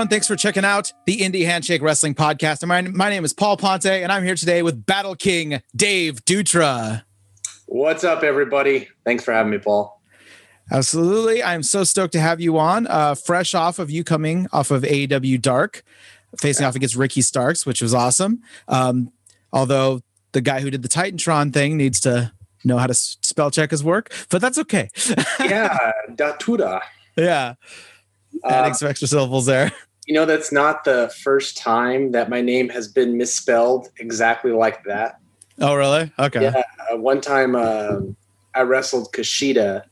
everyone. Thanks for checking out the Indie Handshake Wrestling Podcast. My, my name is Paul Ponte, and I'm here today with Battle King Dave Dutra. What's up, everybody? Thanks for having me, Paul. Absolutely. I'm so stoked to have you on. Uh, fresh off of you coming off of AEW Dark, facing off against Ricky Starks, which was awesome. Um, although the guy who did the Titantron thing needs to know how to spell check his work, but that's okay. yeah, Datura. Yeah. Adding uh, some extra syllables there. You know, that's not the first time that my name has been misspelled exactly like that. Oh, really? Okay. Yeah. Uh, one time uh, I wrestled Kushida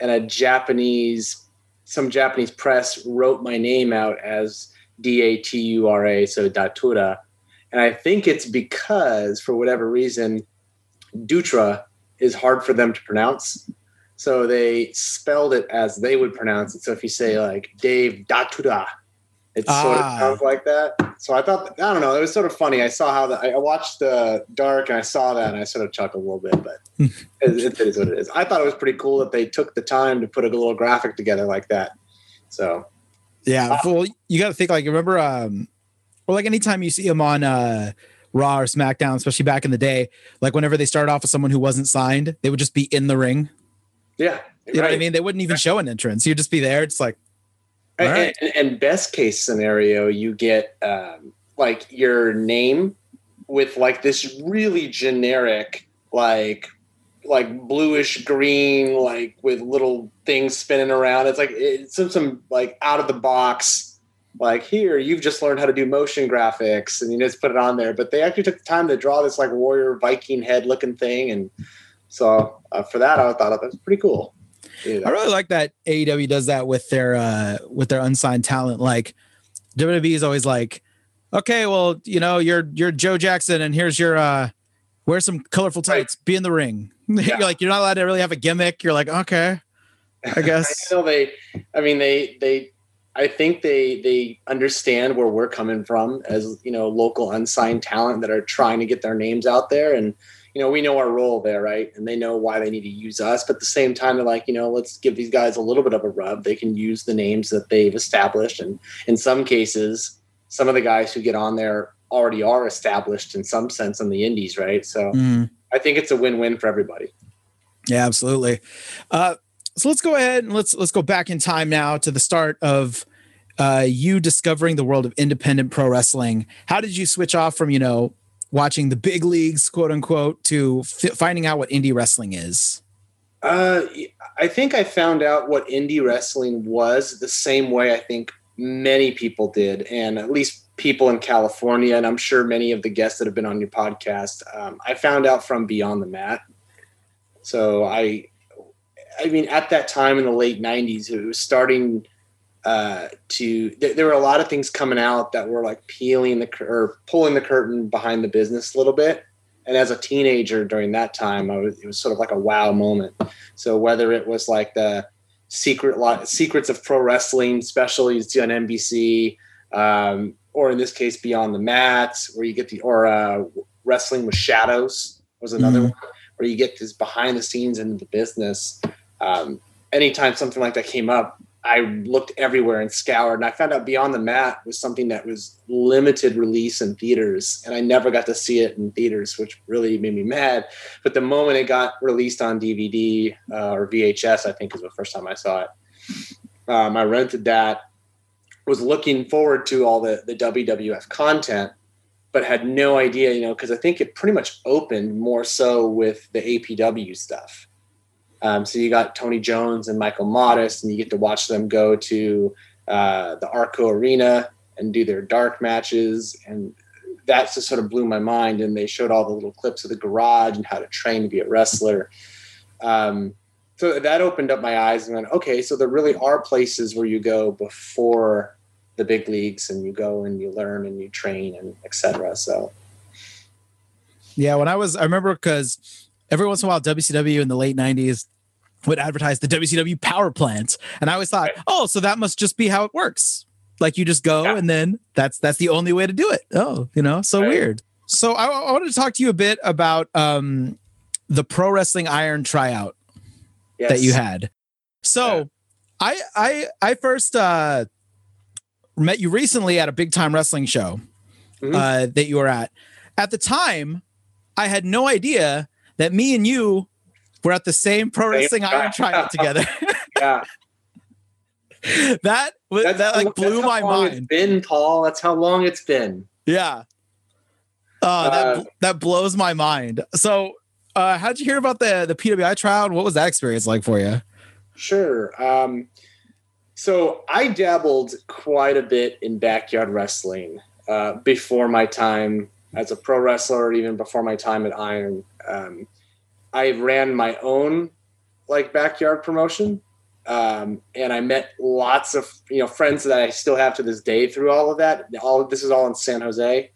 and a Japanese, some Japanese press wrote my name out as D A T U R A, so Datura. And I think it's because, for whatever reason, Dutra is hard for them to pronounce. So they spelled it as they would pronounce it. So if you say like Dave Datura, it ah. sort of ah. sounds like that. So I thought, I don't know, it was sort of funny. I saw how the, I watched the Dark and I saw that and I sort of chuckled a little bit, but it, it is what it is. I thought it was pretty cool that they took the time to put a little graphic together like that. So, yeah, uh, well, you got to think like, remember, um, or like anytime you see him on, uh, Raw or SmackDown, especially back in the day, like whenever they started off with someone who wasn't signed, they would just be in the ring yeah. You know what I mean? They wouldn't even show an entrance. You'd just be there. It's like, right. and, and, best case scenario, you get um, like your name with like this really generic, like, like bluish green, like with little things spinning around. It's like it's some, some like out of the box, like here you've just learned how to do motion graphics and you just put it on there. But they actually took the time to draw this like warrior Viking head looking thing and so uh, for that, I thought that was pretty cool. I really like that AEW does that with their uh, with their unsigned talent. Like WWE is always like, okay, well, you know, you're you're Joe Jackson, and here's your uh, wear some colorful tights, right. be in the ring. Yeah. you're like, you're not allowed to really have a gimmick. You're like, okay, I guess. so they, I mean, they they I think they they understand where we're coming from as you know local unsigned talent that are trying to get their names out there and you know, we know our role there, right? And they know why they need to use us. But at the same time, they're like, you know, let's give these guys a little bit of a rub. They can use the names that they've established. And in some cases, some of the guys who get on there already are established in some sense on the indies, right? So mm. I think it's a win-win for everybody. Yeah, absolutely. Uh, so let's go ahead and let's let's go back in time now to the start of uh, you discovering the world of independent pro wrestling. How did you switch off from you know watching the big leagues, quote unquote, to f- finding out what indie wrestling is? Uh, I think I found out what indie wrestling was the same way I think many people did, and at least people in California, and I'm sure many of the guests that have been on your podcast. Um, I found out from Beyond the Mat. So I, I mean, at that time in the late '90s, it was starting uh, to th- there were a lot of things coming out that were like peeling the cur- or pulling the curtain behind the business a little bit. And as a teenager during that time, I was, it was sort of like a wow moment. So whether it was like the secret lot, secrets of pro wrestling special you see on NBC, um, or in this case, Beyond the Mats, where you get the or uh, Wrestling with Shadows was another mm. one where you get this behind the scenes into the business. Um, anytime something like that came up, I looked everywhere and scoured, and I found out Beyond the Mat was something that was limited release in theaters, and I never got to see it in theaters, which really made me mad. But the moment it got released on DVD uh, or VHS, I think is the first time I saw it. Um, I rented that, was looking forward to all the the WWF content, but had no idea, you know, because I think it pretty much opened more so with the APW stuff. Um, so you got Tony Jones and Michael Modest, and you get to watch them go to uh, the Arco Arena and do their dark matches. And that just sort of blew my mind. And they showed all the little clips of the garage and how to train to be a wrestler. Um, so that opened up my eyes and went, okay, so there really are places where you go before the big leagues and you go and you learn and you train and etc. So yeah, when I was, I remember because every once in a while, WCW in the late 90s would advertise the WCW power plant. And I always thought, oh, so that must just be how it works. Like you just go yeah. and then that's that's the only way to do it. Oh, you know, so right. weird. So I, I, wanted to talk to you a bit about um the pro wrestling iron tryout yes. that you had. So yeah. I I I first uh met you recently at a big time wrestling show Mhm. uh, that you were at. At the time, I had no idea that me and you were at the same pro wrestling iron tryout together. Yeah, that was, That's that like blew that's how my mind. Been Paul. That's how long it's been. Yeah. Uh, that Uh, that blows my mind. So, uh, how'd you hear about the the PWI trial? And what was that experience like for you? Sure. Um, so I dabbled quite a bit in backyard wrestling uh, before my time as a pro wrestler, or even before my time at Iron. Um, I ran my own like backyard promotion, um, and I met lots of you know friends that I still have to this day through all of that. All this is all in San Jose,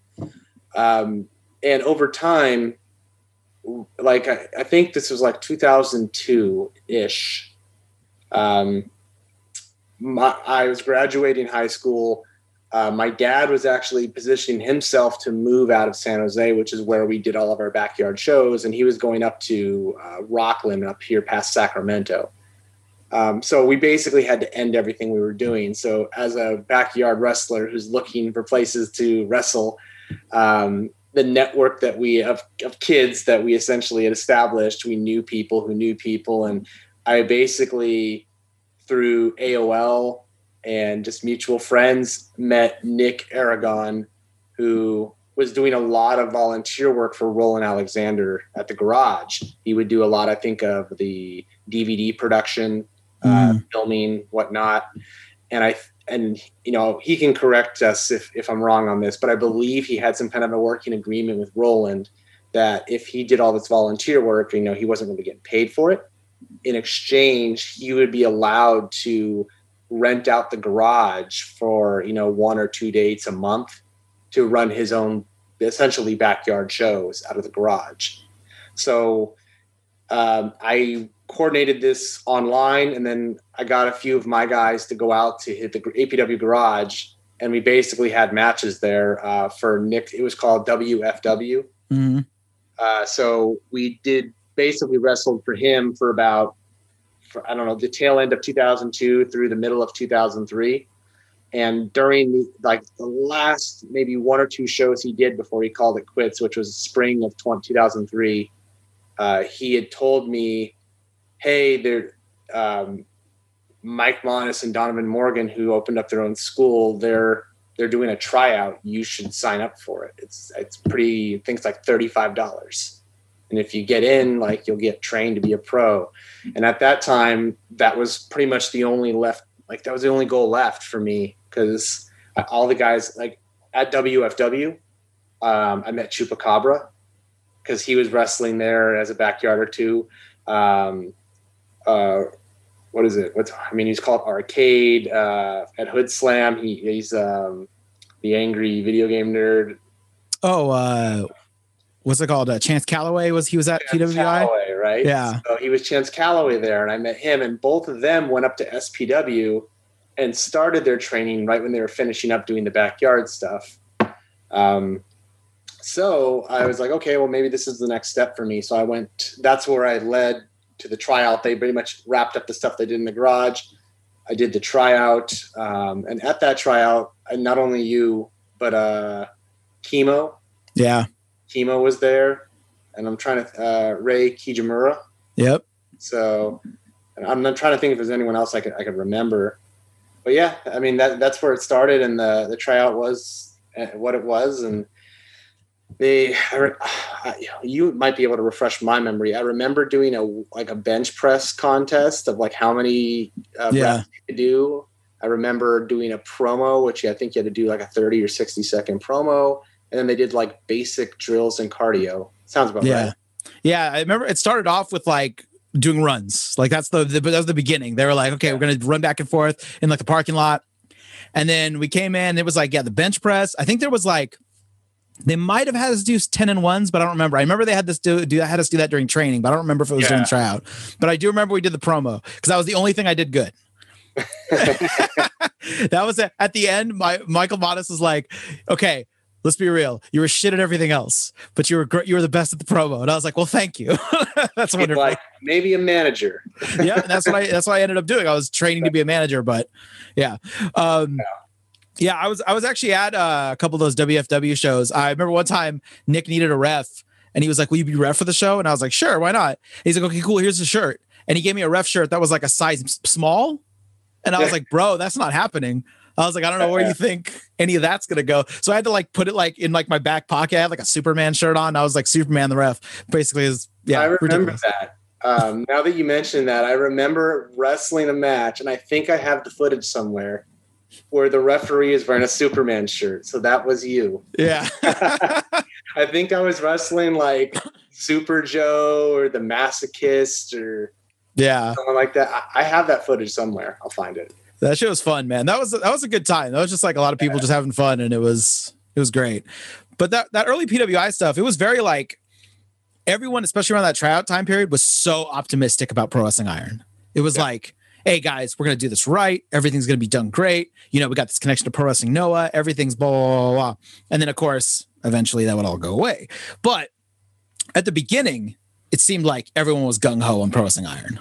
um, and over time, like I, I think this was like 2002 ish um, my, I was graduating high school. Uh, my dad was actually positioning himself to move out of San Jose, which is where we did all of our backyard shows, and he was going up to uh, Rocklin up here past Sacramento. Um, so we basically had to end everything we were doing. So as a backyard wrestler who's looking for places to wrestle, um, the network that we of, of kids that we essentially had established, we knew people who knew people, and I basically through AOL and just mutual friends met Nick Aragon, who was doing a lot of volunteer work for Roland Alexander at the garage. He would do a lot, I think, of the DVD production, uh, filming, whatnot. And I and you know he can correct us if if I'm wrong on this, but I believe he had some kind of a working agreement with Roland that if he did all this volunteer work, you know, he wasn't going to get paid for it in exchange, he would be allowed to rent out the garage for you know one or two dates a month to run his own essentially backyard shows out of the garage. So um, I coordinated this online, and then I got a few of my guys to go out to hit the APW garage, and we basically had matches there uh, for Nick. It was called WFW. Mhm. Uh, so we did basically wrestled for him for about I don't know the tail end of 2002 through the middle of 2003, and during the like the last maybe one or two shows he did before he called it quits, which was spring of 20, 2003, uh, he had told me, "Hey, there." Um, Mike Modest and Donovan Morgan, who opened up their own school, they're they're doing a tryout. You should sign up for it. It's it's pretty. I think it's like thirty five dollars, and if you get in, like you'll get trained to be a pro. And at that time, that was pretty much the only left. Like that was the only goal left for me because all the guys like at WFW, um, I met Chupacabra because he was wrestling there as a backyard or two. Um, uh, what is it? What's I mean? He's called Arcade uh, at Hood Slam. He, he's um, the angry video game nerd. Oh, uh, what's it called? Uh, Chance Calloway was he was at Chance PWI? Calloway, right? Yeah. So he was Chance Calloway there, and I met him, and both of them went up to SPW and started their training right when they were finishing up doing the backyard stuff. Um, so I was like, okay, well, maybe this is the next step for me. So I went. That's where I led to the tryout. They pretty much wrapped up the stuff they did in the garage. I did the tryout, um, and at that tryout, not only you, but uh, Chemo, Yeah. Chemo was there, and I'm trying to uh, Ray Kijimura. Yep. So and I'm not trying to think if there's anyone else I could I could remember. But yeah, I mean that that's where it started, and the the tryout was uh, what it was, and they I I- you might be able to refresh my memory. I remember doing a like a bench press contest of like how many uh, Yeah. reps you could do. I remember doing a promo, which I think you had to do like a 30 or 60 second promo, and then they did like basic drills and cardio. Sounds about Yeah. right. Yeah. I remember it started off with like doing runs. Like that's the, the that was the beginning. They were like, okay, we're gonna run back and forth in like the parking lot. And then we came in, it was like, yeah, the bench press. I think there was like they might have had us do 10 and ones, but I don't remember. I remember they had this do, do had us do that during training, but I don't remember if it was during tryout. But I do remember we did the promo because that was the only thing I did good. that was it. At the end, my Michael Modest was like, okay, let's be real. You were shit at everything else, but you were great. You were the best at the promo. And I was like, well, thank you. that's wonderful. Like maybe a manager. yeah, that's what I that's what I ended up doing. I was training to be a manager, but yeah. Um Yeah, I was I was actually at uh, a couple of those WFW shows. I remember one time Nick needed a ref, and he was like, "Will you be ref for the show?" And I was like, "Sure, why not?" he's like, "Okay, cool. Here's the shirt." And he gave me a ref shirt that was like a size small, and I was like, "Bro, that's not happening." I was like, I don't know where you think any of that's gonna go. So I had to like put it like in like my back pocket. I had like a Superman shirt on. I was like Superman the ref. Basically, is yeah. I remember ridiculous. that. Um, now that you mentioned that, I remember wrestling a match, and I think I have the footage somewhere where the referee is wearing a Superman shirt. So that was you. Yeah. I think I was wrestling like Super Joe or the Masochist or yeah, something like that. I have that footage somewhere. I'll find it. That shit was fun, man. That was that was a good time. That was just like a lot of people yeah. just having fun, and it was it was great. But that that early PWI stuff, it was very like everyone, especially around that tryout time period, was so optimistic about Pro Wrestling Iron. It was yeah. like, hey guys, we're gonna do this right. Everything's gonna be done great. You know, we got this connection to Pro Wrestling Noah. Everything's blah blah blah. blah. And then of course, eventually that would all go away. But at the beginning, it seemed like everyone was gung ho on Pro Wrestling Iron.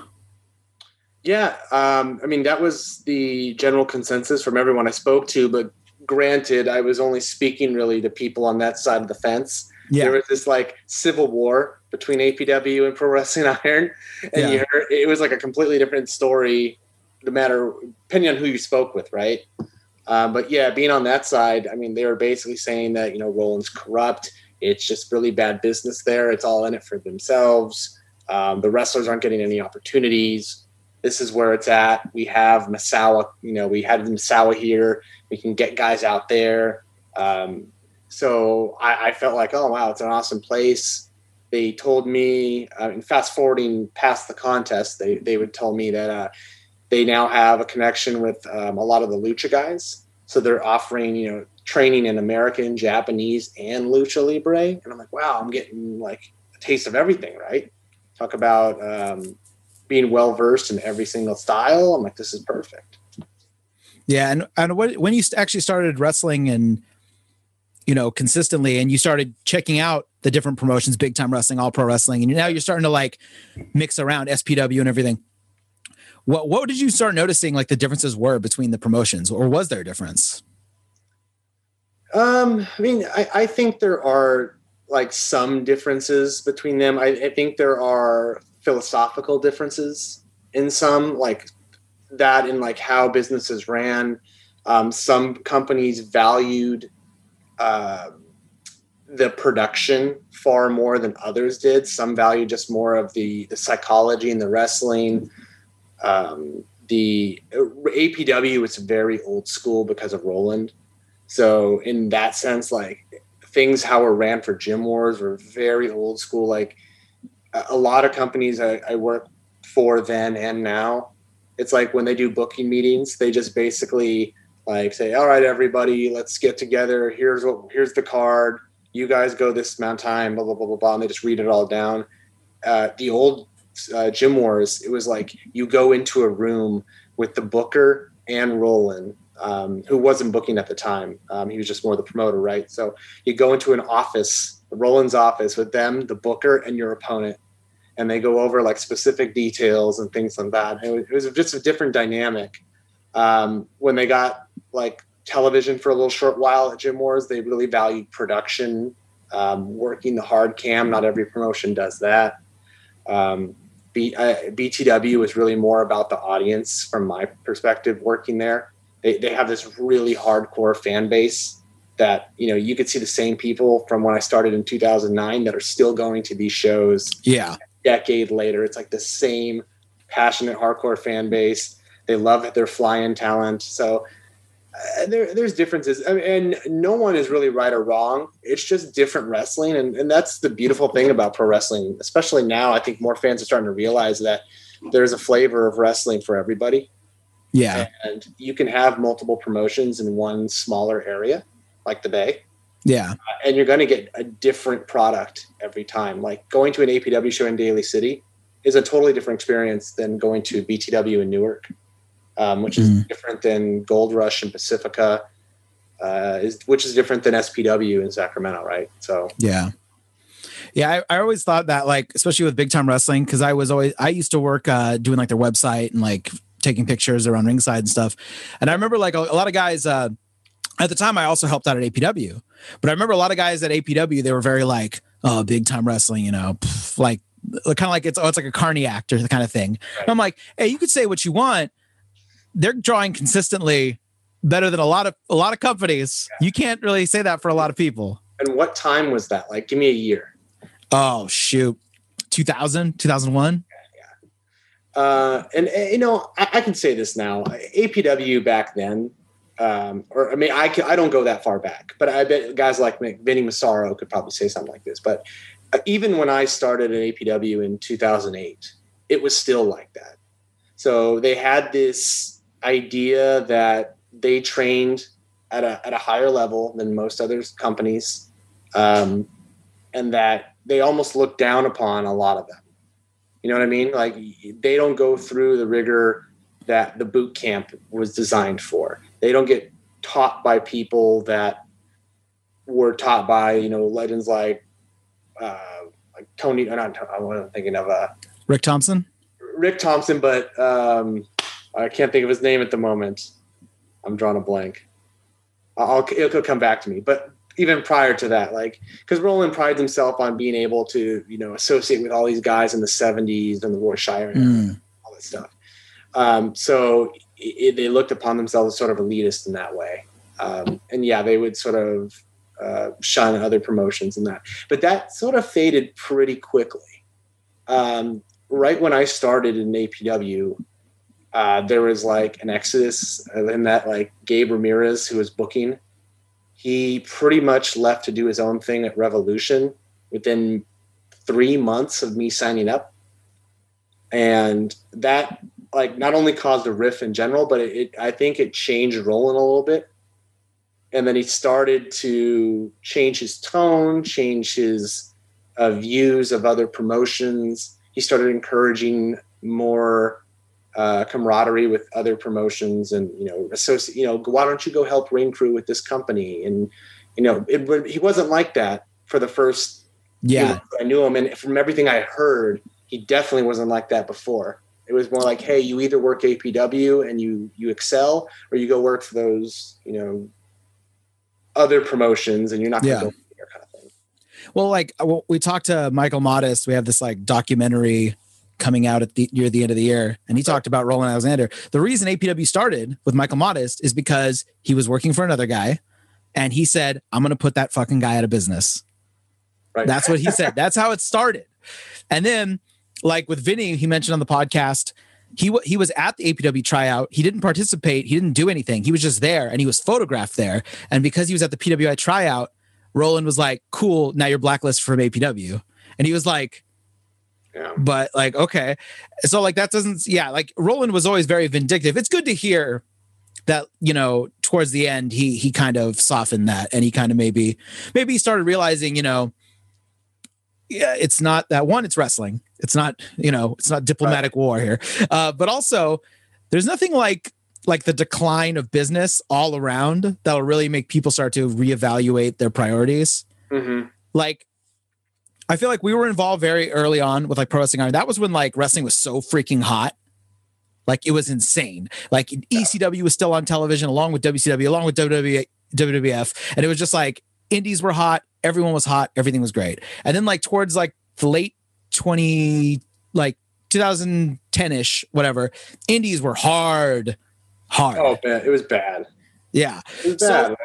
Yeah, um, I mean that was the general consensus from everyone I spoke to. But granted, I was only speaking really to people on that side of the fence. Yeah. There was this like civil war between APW and Pro Wrestling Iron, and yeah. you heard it was like a completely different story, no matter depending on who you spoke with, right? Um, but yeah, being on that side, I mean, they were basically saying that you know Roland's corrupt. It's just really bad business there. It's all in it for themselves. Um, the wrestlers aren't getting any opportunities this is where it's at. We have Misawa, you know, we had Misawa here. We can get guys out there. Um, so I, I, felt like, oh wow, it's an awesome place. They told me, uh, and fast forwarding past the contest, they they would tell me that uh, they now have a connection with um, a lot of the lucha guys. So they're offering, you know, training in American, Japanese, and lucha libre. And I'm like, wow, I'm getting like a taste of everything, right? Talk about um, being well versed in every single style. I'm like, this is perfect. Yeah, and and what, when you actually started wrestling and you know consistently, and you started checking out the different promotions, big time wrestling, all pro wrestling, and now you're starting to like mix around SPW and everything. What what did you start noticing like the differences were between the promotions, or was there a difference? Um, I mean, I, I think there are like some differences between them. I, I think there are philosophical differences in some like that in like how businesses ran. Um, some companies valued uh, the production far more than others did. Some value just more of the the psychology and the wrestling. Um, the apw was very old school because of roland. So in that sense like things how it ran for gym wars were very old school. Like a lot of companies I, I work for then and now, it's like when they do booking meetings, they just basically like say, "All right, everybody, let's get together. Here's what here's the card. You guys go this amount of time." Blah blah blah blah blah. And they just read it all down. Uh, the old uh, Gym Wars, it was like you go into a room with the booker and Roland, um, who wasn't booking at the time. Um, he was just more the promoter, right? So you go into an office, Roland's office, with them, the booker, and your opponent, and they go over like specific details and things like that. It was, just a different dynamic. Um, when they got like television for a little short while at Gym Wars, they really valued production, um, working the hard cam. Not every promotion does that. Um, B, uh, BTW was really more about the audience from my perspective working there. They, they have this really hardcore fan base that you know you could see the same people from when I started in 2009 that are still going to these shows. Yeah, decade later. It's like the same passionate hardcore fan base. They love their fly-in talent. So uh, there, there's differences, I mean, and no one is really right or wrong. It's just different wrestling, and, and that's the beautiful thing about pro wrestling. Especially now, I think more fans are starting to realize that there's a flavor of wrestling for everybody. Yeah, and you can have multiple promotions in one smaller area, like the Bay. Yeah. Uh, and you're going to get a different product every time. Like going to an APW show in Daly City is a totally different experience than going to BTW in Newark, um, which is mm. different than Gold Rush in Pacifica, uh, is which is different than SPW in Sacramento, right? So yeah. Yeah, I, I always thought that like, especially with big time wrestling, because I was always I used to work uh, doing like their website and like taking pictures around ringside and stuff. And I remember like a, a lot of guys uh, at the time I also helped out at APW. But I remember a lot of guys at APW, they were very like, oh, big time wrestling, you know, pff, like kind of like it's oh, it's like a carny actor kind of thing. Right. I'm like, hey, you could say what you want. They're drawing consistently better than a lot of a lot of companies. Yeah. You can't really say that for a lot of people. And what time was that? Like, give me a year. Oh shoot, 2000, 2001. Uh, and, and, you know, I, I, can say this now. APW back then, um, or I mean, I can, I don't go that far back, but I bet guys like Vinny Massaro could probably say something like this. But uh, even when I started at APW in 2008, it was still like that. So they had this idea that they trained at a, at a higher level than most other companies, um, and that they almost looked down upon a lot of them. You know what I mean? Like they don't go through the rigor that the boot camp was designed for. They don't get taught by people that were taught by you know legends like uh, like Tony. Or not I'm thinking of uh, Rick Thompson. Rick Thompson, but um, I can't think of his name at the moment. I'm drawing a blank. I'll it'll come back to me. But even prior to that, like because Roland prides himself on being able to you know associate with all these guys in the 70s and the Roy Shire and mm. all that stuff. Um, so it, they looked upon themselves as sort of elitist in that way. Um, and yeah, they would sort of uh, shun other promotions and that. But that sort of faded pretty quickly. Um, right when I started in APW, uh, there was like an exodus in that like Gabe Ramirez, who was booking, he pretty much left to do his own thing at Revolution within three months of me signing up. And that like not only caused a riff in general, but it, it I think it changed Roland a little bit. And then he started to change his tone, change his uh, views of other promotions. He started encouraging more uh, camaraderie with other promotions, and you know, associate. You know, why don't you go help Ring Crew with this company? And you know, it, he wasn't like that for the first. Yeah, I knew him, and from everything I heard, he definitely wasn't like that before. It was more like, hey, you either work APW and you you excel, or you go work for those, you know, other promotions, and you're not going to yeah. go there kind of thing. Well, like uh, well, we talked to Michael Modest. We have this like documentary coming out at the near the end of the year, and he talked about Roland Alexander. The reason APW started with Michael Modest is because he was working for another guy, and he said, "I'm going to put that fucking guy out of business." Right. That's what he said. That's how it started, and then like with Vinny, he mentioned on the podcast, he he was at the APW tryout. He didn't participate. He didn't do anything. He was just there, and he was photographed there. And because he was at the PWI tryout, Roland was like, "Cool, now you're blacklisted from APW." And he was like, yeah. But like, okay. So like that doesn't yeah, like Roland was always very vindictive. It's good to hear that, you know, towards the end he he kind of softened that and he kind of maybe maybe he started realizing, you know, yeah, it's not that one, it's wrestling. It's not, you know, it's not diplomatic right. war here. Uh, but also there's nothing like like the decline of business all around that'll really make people start to reevaluate their priorities. Mm-hmm. Like I feel like we were involved very early on with like pro wrestling iron. That was when like wrestling was so freaking hot. Like it was insane. Like ECW was still on television along with WCW, along with WWE, WWF. And it was just like indies were hot. Everyone was hot. Everything was great. And then like towards like the late 20, like 2010 ish, whatever, indies were hard, hard. Oh, man. It was bad. Yeah. Was bad. So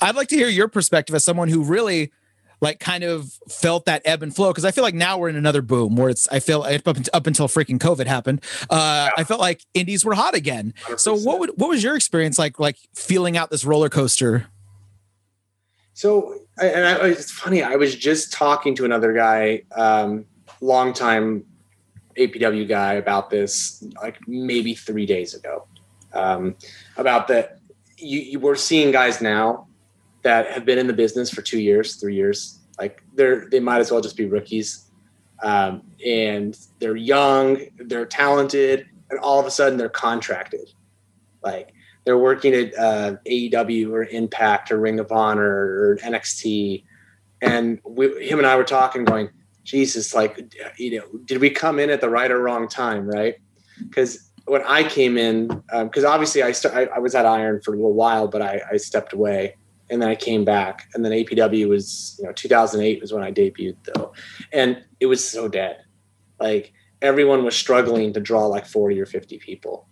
I'd like to hear your perspective as someone who really like kind of felt that ebb and flow because I feel like now we're in another boom where it's I feel up, up until freaking COVID happened. Uh, yeah. I felt like indies were hot again. 100%. So what would what was your experience like like feeling out this roller coaster? So and I, it's funny. I was just talking to another guy, um, longtime APW guy, about this like maybe three days ago. Um, about that, you, you we're seeing guys now that have been in the business for two years, three years. Like they're they might as well just be rookies, um, and they're young, they're talented, and all of a sudden they're contracted. Like they're working at uh, AEW or Impact or Ring of Honor or NXT, and we, him and I were talking, going, Jesus, like you know, did we come in at the right or wrong time, right? Because when I came in, because um, obviously I, st- I, I was at Iron for a little while, but I, I stepped away and then I came back, and then APW was you know 2008 was when I debuted though, and it was so dead. Like everyone was struggling to draw like 40 or 50 people.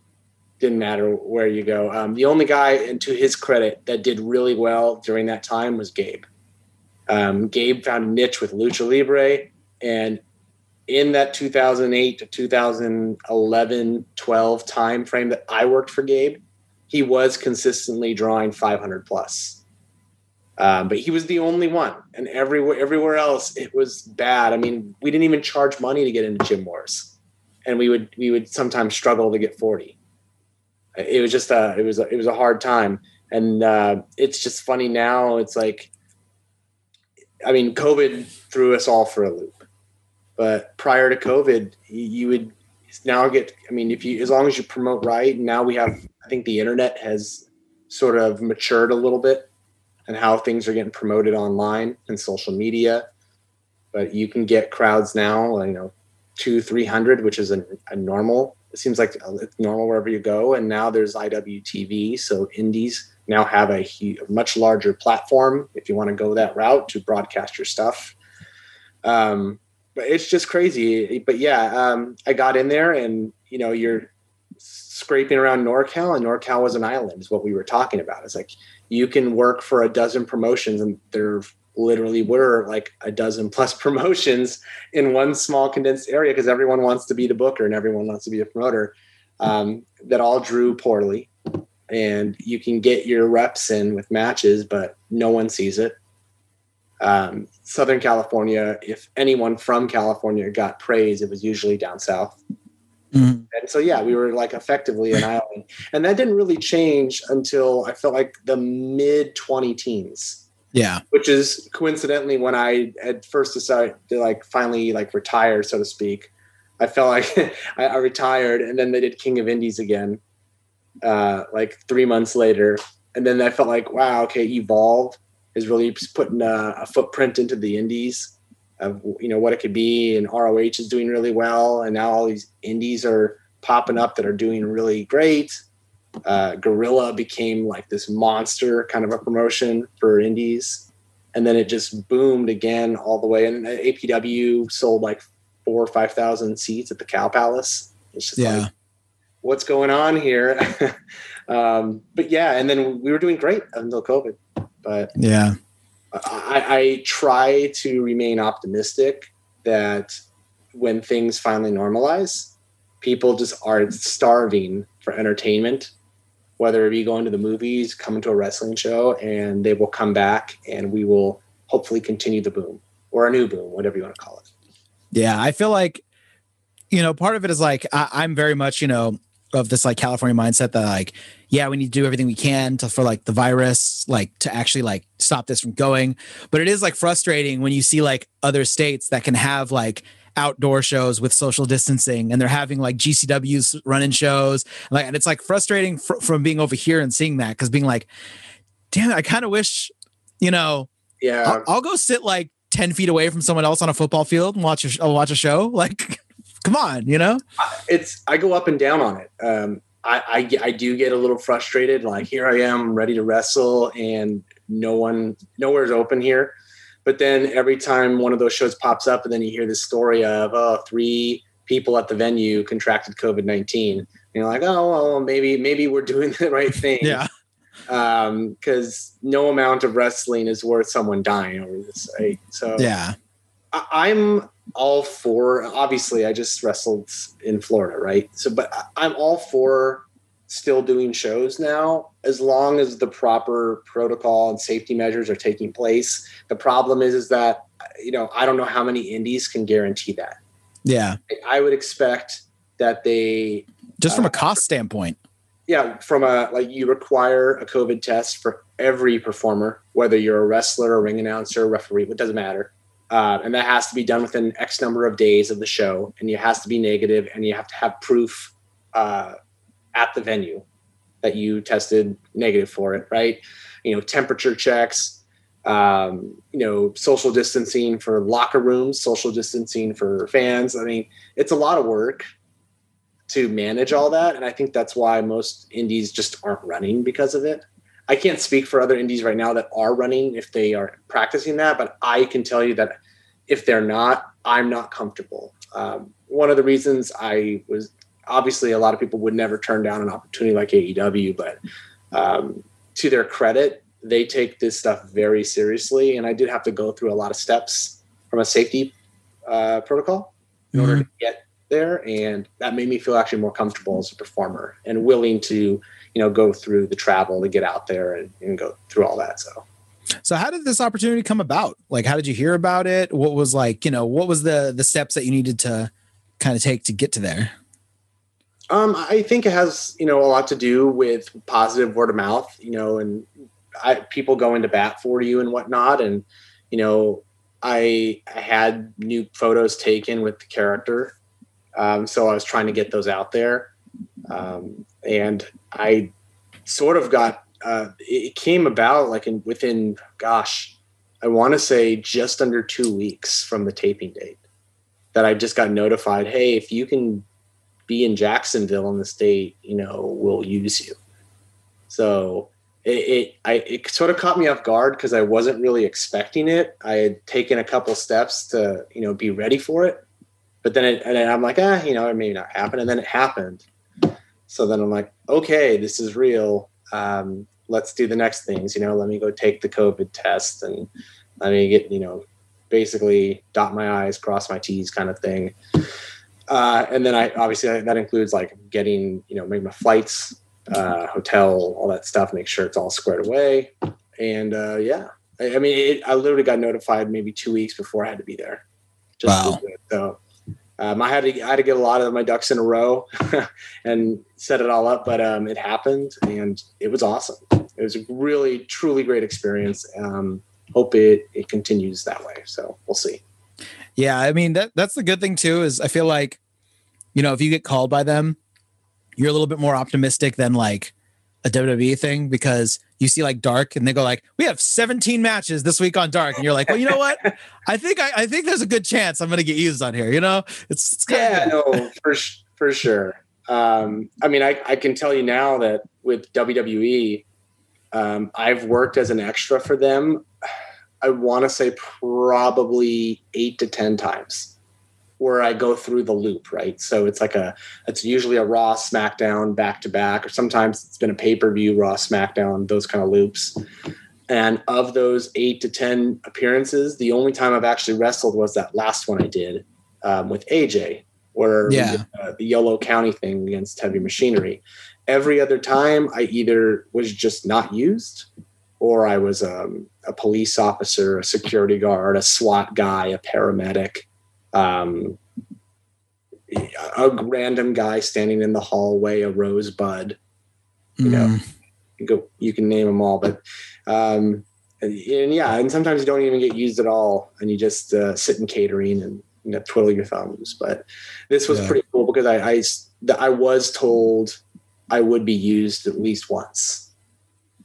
Didn't matter where you go. Um, the only guy, and to his credit, that did really well during that time was Gabe. Um, Gabe found a niche with Lucha Libre, and in that 2008 to 2011 12 time frame that I worked for Gabe, he was consistently drawing 500 plus. Um, but he was the only one, and everywhere everywhere else it was bad. I mean, we didn't even charge money to get into gym wars, and we would we would sometimes struggle to get 40. It was just a it was a, it was a hard time, and uh, it's just funny now. It's like, I mean, COVID threw us all for a loop but prior to COVID, you would now get. I mean, if you as long as you promote right, now we have. I think the internet has sort of matured a little bit, and how things are getting promoted online and social media. But you can get crowds now, you know, two, three hundred, which is a, a normal. It seems like it's normal wherever you go. And now there's IWTV, so indies now have a, much larger platform if you want to go that route to broadcast your stuff. Um, but it's just crazy. But yeah, um, I got in there, and you know, you're scraping around NorCal, and NorCal was an island, is what we were talking about. It's like you can work for a dozen promotions, and there literally were like a dozen plus promotions in one small condensed area because everyone wants to be the booker and everyone wants to be a promoter. Um, that all drew poorly, and you can get your reps in with matches, but no one sees it um, Southern California, if anyone from California got praise, it was usually down south. Mm-hmm. And so, yeah, we were like effectively an island. And that didn't really change until I felt like the mid 20 teens. Yeah. Which is coincidentally when I had first decided to like finally like retire, so to speak. I felt like I, I, retired and then they did King of Indies again, uh, like three months later. And then I felt like, wow, okay, evolve is really putting a, a, footprint into the indies of you know what it could be and roh is doing really well and now all these indies are popping up that are doing really great uh, Guerrilla became like this monster kind of a promotion for indies. And then it just boomed again all the way. And apw sold like four or five thousand seats at the cow palace. It's just yeah. like what's going on here? Um, but yeah and then we were doing great until covid. But yeah, I, I try to remain optimistic that when things finally normalize, people just are starving for entertainment, whether it be going to the movies, coming to a wrestling show, and they will come back and we will hopefully continue the boom or a new boom, whatever you want to call it. Yeah, I feel like, you know, part of it is like I, am very much, you know, of this like California mindset that like, yeah, we need to do everything we can to for like the virus, like to actually like stop this from going. But it is like frustrating when you see like other states that can have like outdoor shows with social distancing and they're having like GCWs running shows. Like, and it's like frustrating fr- from being over here and seeing that because being like, damn, I kind of wish, you know, yeah, I'll, I'll, go sit like 10 feet away from someone else on a football field and watch a, I'll watch a show. Like, come on, you know? It's, I go up and down on it. Um, I, I, I do get a little frustrated. Like here I am ready to wrestle and no one, nowhere's open here. But then every time one of those shows pops up and then you hear this story of, oh, three people at the venue contracted COVID-19. you're like, oh, well, maybe, maybe we're doing the right thing. yeah. Um, cause no amount of wrestling is worth someone dying over this. Right? So yeah, I, I'm, all for obviously I just wrestled in Florida, right? So but I'm all for still doing shows now as long as the proper protocol and safety measures are taking place. The problem is is that you know, I don't know how many indies can guarantee that. Yeah. I would expect that they just from uh, a cost standpoint. Yeah, from a like you require a COVID test for every performer, whether you're a wrestler, a ring announcer, referee, it doesn't matter uh, and that has to be done within X number of days of the show, and it has to be negative, and you have to have proof uh, at the venue that you tested negative for it, right? You know, temperature checks, um, you know, social distancing for locker rooms, social distancing for fans. I mean, it's a lot of work. to manage all that. And I think that's why most indies just aren't running because of it. I can't speak for other indies right now that are running if they are practicing that, but I can tell you that if they're not, I'm not comfortable. Um, one of the reasons I was obviously a lot of people would never turn down an opportunity like AEW, but um, to their credit, they take this stuff very seriously. And I did have to go through a lot of steps from a safety uh, protocol in mm-hmm. order to get there, and that made me feel actually more comfortable as a performer and willing to, you know, go through the travel to get out there and, and go through all that. So. So how did this opportunity come about? Like how did you hear about it? What was like, you know, what was the the steps that you needed to kind of take to get to there? Um, I think it has, you know, a lot to do with positive word of mouth, you know, and I, people going to bat for you and whatnot. And, you know, I, I had new photos taken with the character. Um, so I was trying to get those out there. Um, and I sort of got, uh, it came about like in within, gosh, I want to say just under two weeks from the taping date that I just got notified, Hey, if you can be in Jacksonville in the state, you know, we'll use you. So it, it I it sort of caught me off guard because I wasn't really expecting it. I had taken a couple steps to you know be ready for it, but then it, and I'm like ah you know it may not happen, and then it happened. So then I'm like okay this is real. Um, let's do the next things. You know, let me go take the COVID test and let me get you know basically dot my i's cross my t's kind of thing. Uh, and then I obviously that includes like getting you know maybe my flights uh, hotel, all that stuff, make sure it's all squared away. And uh, yeah, I, I mean, it, I literally got notified maybe two weeks before I had to be there. Just wow. So um, I had to I had to get a lot of my ducks in a row and set it all up, but um, it happened and it was awesome. It was a really truly great experience. Um, hope it it continues that way. So we'll see. Yeah, I mean that that's the good thing too is I feel like you know if you get called by them you're a little bit more optimistic than like a WWE thing because you see like Dark and they go like, we have 17 matches this week on Dark, and you're like, well, you know what? I think I, I think there's a good chance I'm going to get used on here. You know, it's, it's yeah, no, for for sure. Um, I mean, I, I can tell you now that with WWE, um, I've worked as an extra for them. I want to say probably eight to ten times where I go through the loop, right? So it's like a, it's usually a Raw, SmackDown back to back, or sometimes it's been a pay per view, Raw, SmackDown, those kind of loops. And of those eight to 10 appearances, the only time I've actually wrestled was that last one I did um, with AJ, where yeah. uh, the Yolo County thing against Heavy Machinery. Every other time, I either was just not used or I was um, a police officer, a security guard, a SWAT guy, a paramedic um, a random guy standing in the hallway, a rosebud. You know, mm. you go, you can name them all, but um, and, and, yeah, and sometimes you don't even get used at all, and you just uh, sit in catering and you know, twiddle your thumbs. But this was yeah. pretty cool because I, I I was told I would be used at least once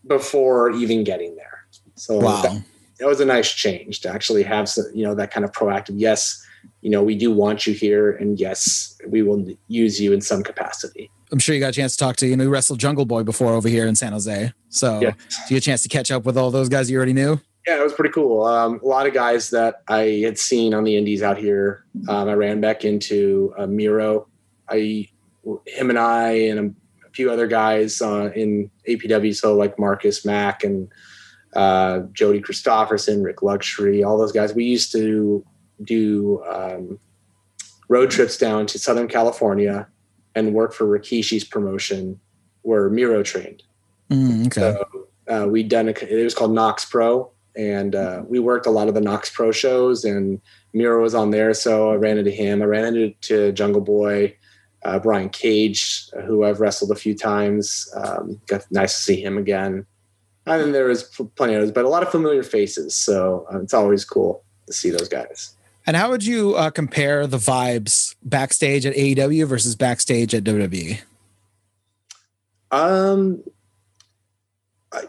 before even getting there. So wow. that, that was a nice change to actually have some, you know that kind of proactive. Yes, you know, we do want you here, and yes, we will use you in some capacity. I'm sure you got a chance to talk to, you know, you wrestled Jungle Boy before over here in San Jose. So yeah. you get a chance to catch up with all those guys you already knew? Yeah, it was pretty cool. Um, a lot of guys that I had seen on the indies out here. Um, I ran back into uh, Miro. I, him and I and a few other guys uh, in APW, so like Marcus Mack and uh, Jody Christopherson, Rick Luxury, all those guys. We used to do um, road trips down to Southern California and work for Rikishi's promotion where Miro trained. Mm, okay. So uh, we'd done a, it was called KnokX Pro, and uh, we worked a lot of the KnokX Pro shows, and Miro was on there. So I ran into him. I ran into Jungle Boy, uh, Brian Cage, who I've wrestled a few times. Um, got nice to see him again. And then there was plenty of others, but a lot of familiar faces. So uh, it's always cool to see those guys. And how would you uh, compare the vibes backstage at AEW versus backstage at WWE? Um,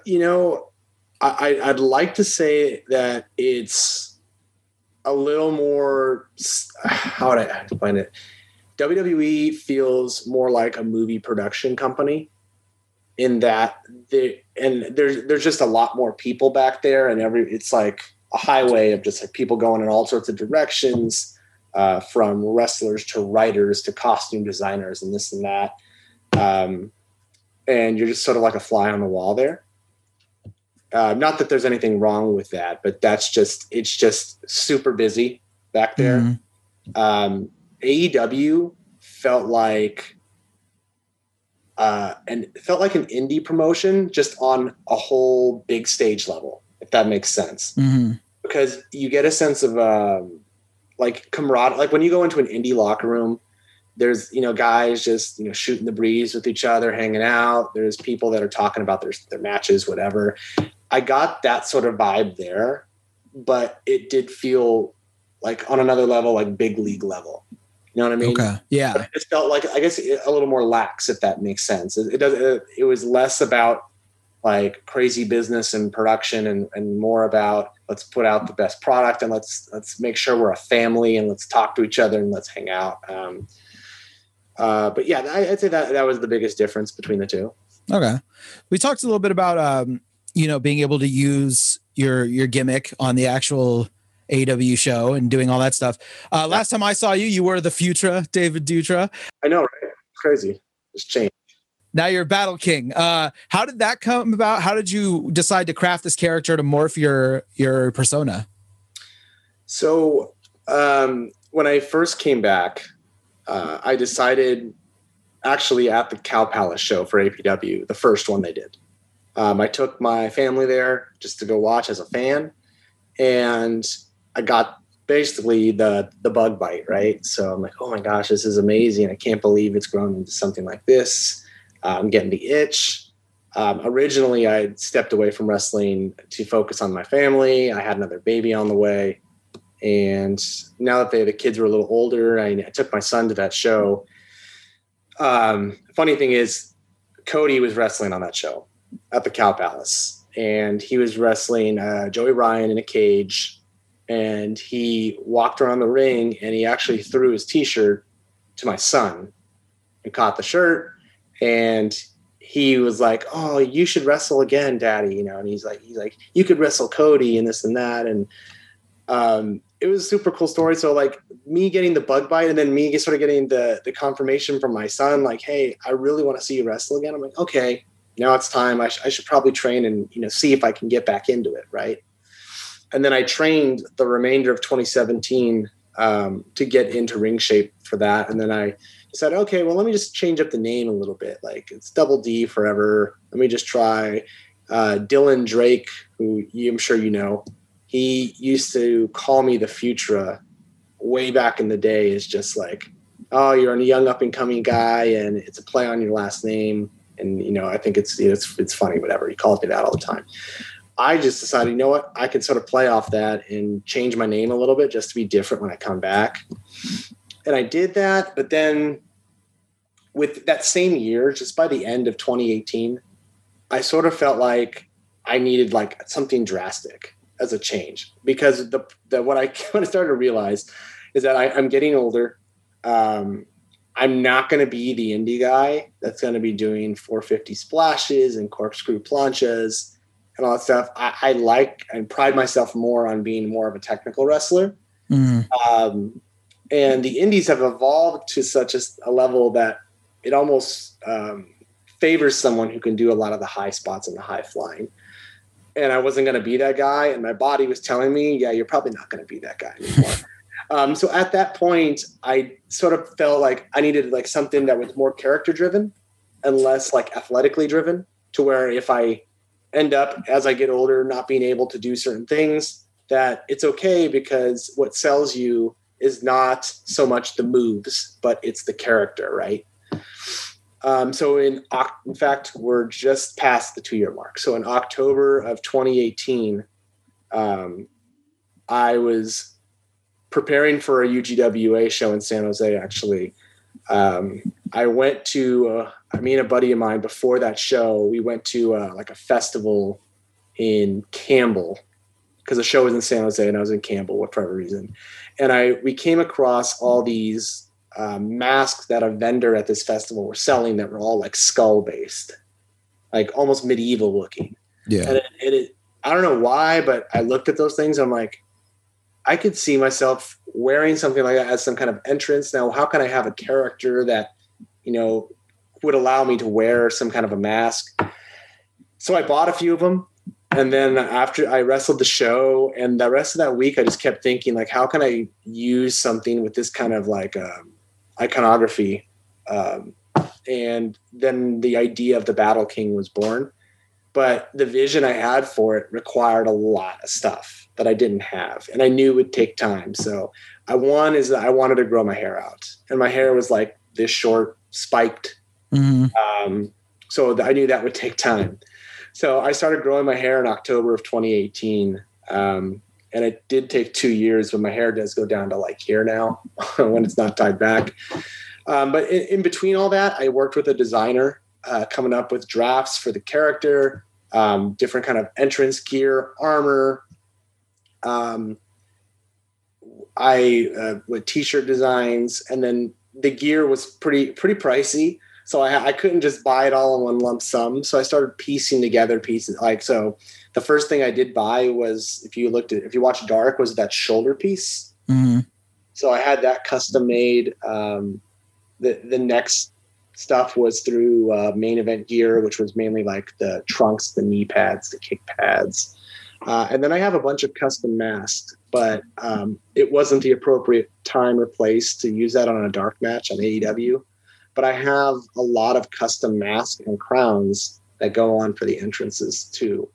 you know, I, I'd like to say that it's a little more. How would I explain it? WWE feels more like a movie production company in that the and there's there's just a lot more people back there and every it's like a highway of just like people going in all sorts of directions uh, from wrestlers to writers to costume designers and this and that. Um, and you're just sort of like a fly on the wall there. Uh, not that there's anything wrong with that but that's just it's just super busy back there. Mm-hmm. um, aew felt like uh, and it felt like an indie promotion just on a whole big stage level, if that makes sense. Mm-hmm. Because you get a sense of um, like camaraderie. Like when you go into an indie locker room, there's you know guys just you know shooting the breeze with each other, hanging out. There's people that are talking about their their matches, whatever. I got that sort of vibe there, but it did feel like on another level, like big league level. You know what I mean? Okay. Yeah. It felt like I guess a little more lax, if that makes sense. It, it does. It, it, was less about like crazy business and production, and and more about let's put out the best product and let's let's make sure we're a family and let's talk to each other and let's hang out. Um, uh, but yeah, I, I'd say that that was the biggest difference between the two. Okay. We talked a little bit about um, you know being able to use your your gimmick on the actual AEW show and doing all that stuff. Uh, last time I saw you, you were the Futura, David Dutra. I know, right? crazy. It's changed. Now you're Battle King. Uh, how did that come about? How did you decide to craft this character to morph your your persona? So um, when I first came back, uh, I decided actually at the Cow Palace show for APW, the first one they did. Um, I took my family there just to go watch as a fan, and I got basically the the bug bite, right? So I'm like, oh my gosh, this is amazing! I can't believe it's grown into something like this. Uh, I'm getting the itch. Um, originally, I stepped away from wrestling to focus on my family. I had another baby on the way, and now that they, the kids were a little older, I, I took my son to that show. Um, funny thing is, Cody was wrestling on that show at the Cow Palace, and he was wrestling uh, Joey Ryan in a cage and he walked around the ring and he actually threw his t-shirt to my son and caught the shirt. And he was like oh you should wrestle again daddy you know and he's like he's like you could wrestle cody and this and that and um, it was a super cool story. So like me getting the bug bite and then me sort of getting the the confirmation from my son like hey i really want to see you wrestle again i'm like okay now it's time. I, sh- I should probably train and you know see if i can get back into it right and then I trained the remainder of 2017 um, to get into ring shape for that. And then I said, okay, well, let me just change up the name a little bit. Like it's Double D forever. Let me just try uh, Dylan Drake, who you, I'm sure you know. He used to call me the Futura way back in the day. Is just like, oh, you're a young up and coming guy, and it's a play on your last name. And you know, I think it's it's it's funny, whatever. He called me that all the time. I just decided, you know what, I can sort of play off that and change my name a little bit just to be different when I come back. And I did that, but then with that same year, just by the end of 2018, I sort of felt like I needed like something drastic as a change because the, the what I what I started to realize is that I, am getting older. Um, I'm not going to be the indie guy that's going to be doing 450 splashes and corkscrew planchas and all that stuff. I, I, like and pride myself more on being more of a technical wrestler. Mm. Um, and the indies have evolved to such a, a level that it almost um, favors someone who can do a lot of the high spots and the high flying. And I wasn't going to be that guy, and my body was telling me, "Yeah, you're probably not going to be that guy anymore." um, so at that point, I sort of felt like I needed like something that was more character driven and less like athletically driven. To where if I end up as I get older not being able to do certain things, that it's okay because what sells you is not so much the moves, but it's the character, right? Um, so in in fact, we're just past the two year mark. So in October of 2018, um, I was preparing for a UGWA show in San Jose. Actually, um, I went to uh, I mean a buddy of mine before that show. We went to uh, like a festival in Campbell because the show was in San Jose and I was in Campbell for whatever reason. And I we came across all these uh, masks that a vendor at this festival were selling that were all like skull based, like almost medieval looking. Yeah. And it, it, it, I don't know why, but I looked at those things. I'm like, I could see myself wearing something like that as some kind of entrance. Now, how can I have a character that, you know, would allow me to wear some kind of a mask? So I bought a few of them. And then after I wrestled the show, and the rest of that week, I just kept thinking, like, how can I use something with this kind of like um, iconography? Um, and then the idea of the Battle King was born. But the vision I had for it required a lot of stuff that I didn't have, and I knew it would take time. So, I one is that I wanted to grow my hair out, and my hair was like this short, spiked. Mm-hmm. Um, so I knew that would take time. So I started growing my hair in October of 2018. Um, and it did take two years, but my hair does go down to like here now when it's not tied back. Um, but in, in, between all that, I worked with a designer uh, coming up with drafts for the character, um, different kind of entrance gear, armor. Um, I uh, with t-shirt designs, and then the gear was pretty pretty pricey so I, I couldn't just buy it all in one lump sum. So I started piecing together pieces. Like so, the first thing I did buy was if you looked at if you watched Dark was that shoulder piece. Mm-hmm. So I had that custom made. Um, the the next stuff was through uh, main event gear, which was mainly like the trunks, the knee pads, the kick pads, uh, and then I have a bunch of custom masks. But um, it wasn't the appropriate time or place to use that on a dark match on AEW but I have a lot of custom masks and crowns that go on for the entrances too.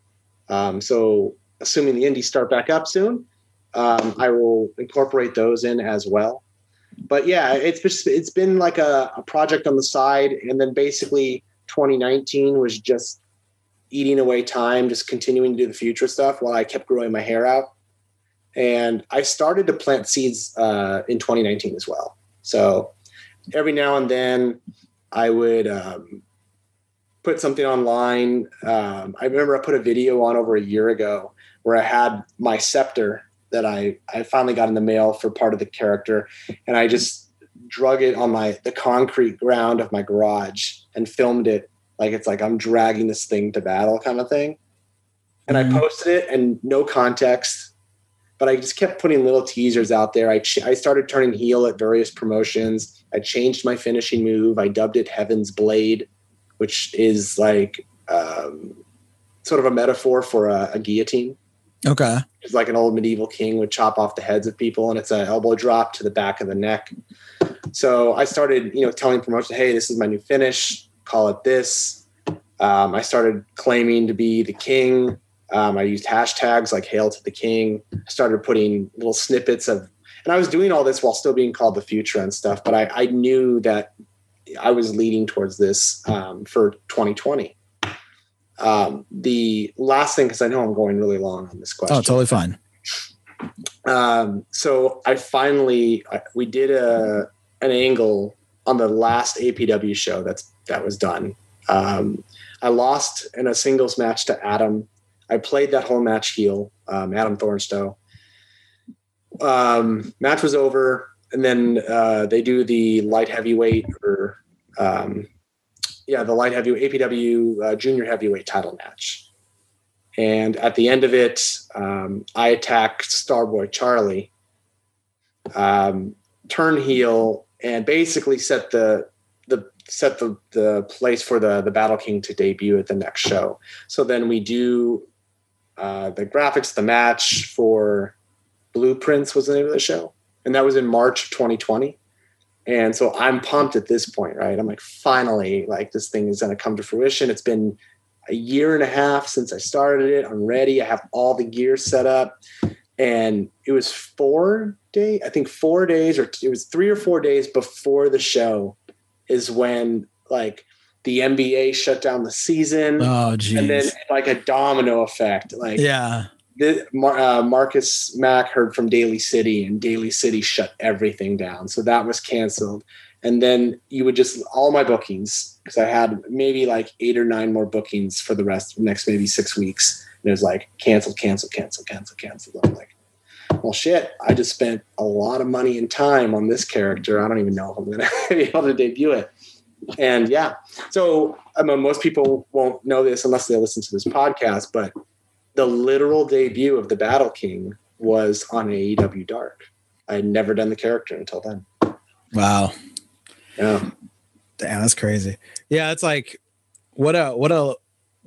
Um, so, assuming the indies start back up soon, um, I will incorporate those in as well. But yeah, it's just, it's been like a, a project on the side, and then basically 2019 was just eating away time, just continuing to do the future stuff while I kept growing my hair out. And I started to plant seeds uh, in 2019 as well. So every now and then I would um, put something online. Um, I remember I put a video on over a year ago where I had my scepter that I, I finally got in the mail for part of the character. And I just drug it on my the concrete ground of my garage and filmed it like it's like I'm dragging this thing to battle kind of thing. And mm-hmm. I posted it and no context but I just kept putting little teasers out there. I, ch- I started turning heel at various promotions. I changed my finishing move. I dubbed it Heaven's Blade, which is like um, sort of a metaphor for a, a, guillotine. Okay. It's like an old medieval king would chop off the heads of people, and it's an elbow drop to the back of the neck. So I started, you know, telling promotion, "Hey, this is my new finish. Call it this." Um, I started claiming to be the king um, I used hashtags like "Hail to the King." I started putting little snippets of, and I was doing all this while still being called the future and stuff. But I, I knew that I was leading towards this um, for 2020. Um, the last thing, because I know I'm going really long on this question. Oh, totally fine. Um, so I finally we did a an angle on the last APW show that's that was done. Um, I lost in a singles match to Adam I played that whole match heel, um, Adam Thornstowe. Um, match was over, and then uh, they do the light heavyweight or um, yeah, the light heavyweight APW uh, junior heavyweight title match. And at the end of it, um, I attack Starboy Charlie, um, turn heel, and basically set the set the the place for the the Battle King to debut at the next show. So then we do uh, the graphics, the match for Blueprints was the name of the show, and that was in March of 2020. And so I'm pumped at this point, right? I'm like, finally, like this thing is going to come to fruition. It's been a year and a half since I started it. I'm ready. I have all the gear set up, and it was four day, I think four days, or it was three or four days before the show, is when like the NBA shut down the season. Oh, geez. And then like a domino effect. Like yeah, the, uh, Marcus Mack heard from Daly City, and Daly City shut everything down. So that was canceled. And then you would just all my bookings because I had maybe like eight or nine more bookings for the rest next maybe six weeks. And it was like cancel, cancel, cancel, cancel, cancel. I'm like, well, shit, I just spent a lot of money and time on this character. I don't even know if I'm going to be able to debut it. And yeah, so I mean, most people won't know this unless they listen to this podcast, but the literal debut of the Battle King was on AEW Dark. I had never done the character until then. Wow. Yeah. Damn, that's crazy. Yeah, it's like what a what a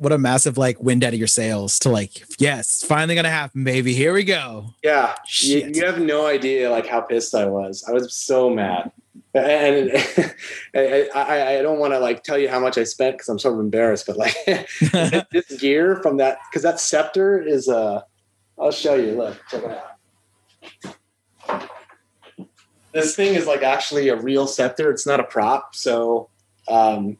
what a massive like wind out of your sails to like, yes, finally gonna happen, baby. Here we go. Yeah. You, you, have no idea like how pissed I was. I was so mad. And, I, I, I, don't want to like tell you how much I spent because I'm sort of embarrassed, but like this gear from that because that scepter is uh I'll show you. Look, check it out. This thing is like actually a real scepter. It's not a prop. So um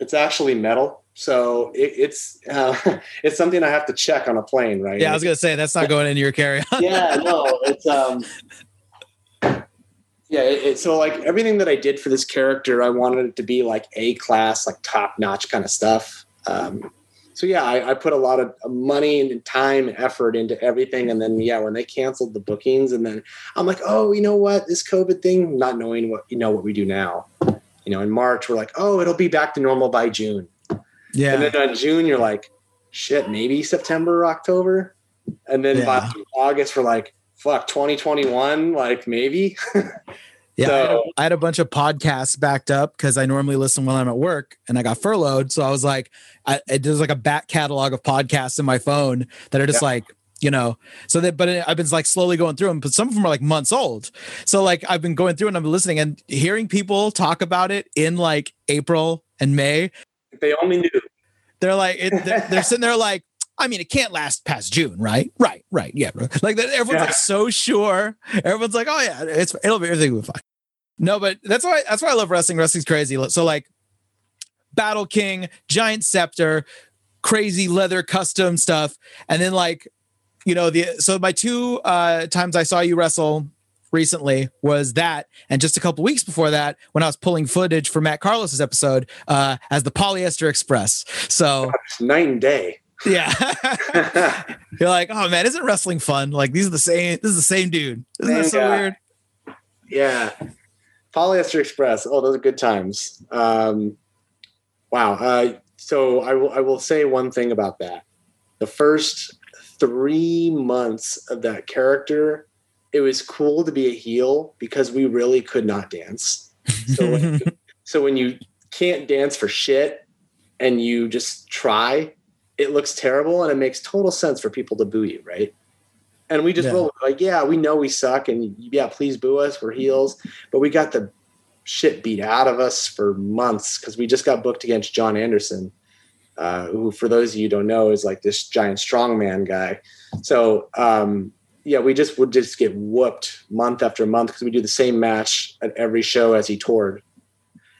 it's actually metal so it, it's uh, it's something I have to check on a plane, right? Yeah, I was gonna say that's not going into your carry on. yeah, no, it's um, yeah, it, it, so like everything that I did for this character, I wanted it to be like a class, like top notch kind of stuff. Um, so yeah, I, I, put a lot of money and time and effort into everything, and then yeah, when they canceled the bookings, and then I'm like, oh, you know what, this COVID thing, not knowing what you know what we do now. You know, in March, we're like, oh, it'll be back to normal by June yeah. And then on June, you're like, shit, maybe September or October. And then yeah. by August, we're like, fuck, 2021, like maybe. yeah. So, I, had a, I, had a bunch of podcasts backed up because I normally listen while I'm at work and I got furloughed. So I was like, I, there's like a back catalog of podcasts in my phone that are just yeah. like, you know so that but i've been like slowly going through them but some of them are like months old so like i've been going through and i'm listening and hearing people talk about it in like april and may if they only knew. They're like, it, they're, they're sitting there like, I mean, it can't last past June, right? Right, right, yeah. Like that, everyone's yeah. like so sure. Everyone's like, oh yeah, it's it'll be everything will be fine. No, but that's why that's why I love wrestling. Wrestling's crazy. So like, Battle King, Giant Scepter, crazy leather custom stuff, and then like, you know the so my two uh times I saw you wrestle recently was that, and just a couple weeks before that, when I was pulling footage for Matt Carlos's episode uh, as the Polyester Express. So night and day. Yeah, you're like, oh man, isn't wrestling fun? Like these are the same. This is the same dude. Isn't that so guy. weird? Yeah, Polyester Express. Oh, those are good times. Um, wow. Uh, so I will. I will say one thing about that. The first three months of that character it was cool to be a heel because we really could not dance. So when, so when you can't dance for shit and you just try, it looks terrible and it makes total sense for people to boo you, right? And we just yeah. roll like, yeah, we know we suck, and yeah, please boo us. We're heels, but we got the shit beat out of us for months because we just got booked against John Anderson, uh, who, for those of you don't know, is like this giant strongman guy. So um, yeah, we just would just get whooped month after month because we do the same match at every show as he toured.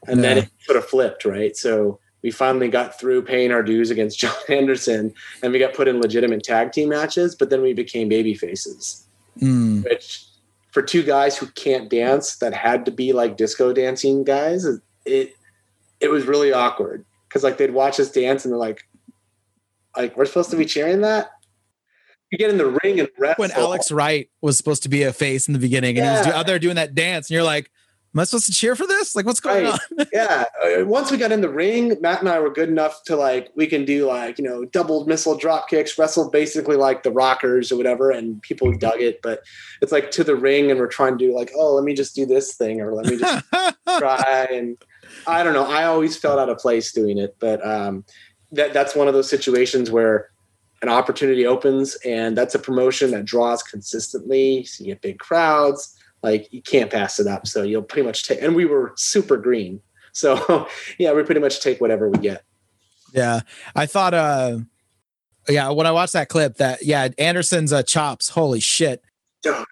And yeah. then it sort of flipped, right? So we finally got through paying our dues against John Anderson and we got put in legitimate tag team matches, but then we became baby faces. Mm. Which for two guys who can't dance that had to be like disco dancing guys, it it was really awkward. Cause like they'd watch us dance and they're like, like, we're supposed to be cheering that? You get in the ring and wrestle. When Alex Wright was supposed to be a face in the beginning, and yeah. he was out there doing that dance, and you're like, "Am I supposed to cheer for this? Like, what's going right. on?" yeah. Uh, once we got in the ring, Matt and I were good enough to like we can do like you know double missile drop kicks, wrestle basically like the Rockers or whatever, and people dug it. But it's like to the ring, and we're trying to do like, oh, let me just do this thing, or let me just try and. I don't know. I always felt out of place doing it, but um, that that's one of those situations where an opportunity opens and that's a promotion that draws consistently so you get big crowds like you can't pass it up so you'll pretty much take and we were super green so yeah we pretty much take whatever we get yeah i thought uh yeah when i watched that clip that yeah anderson's uh chops holy shit oh,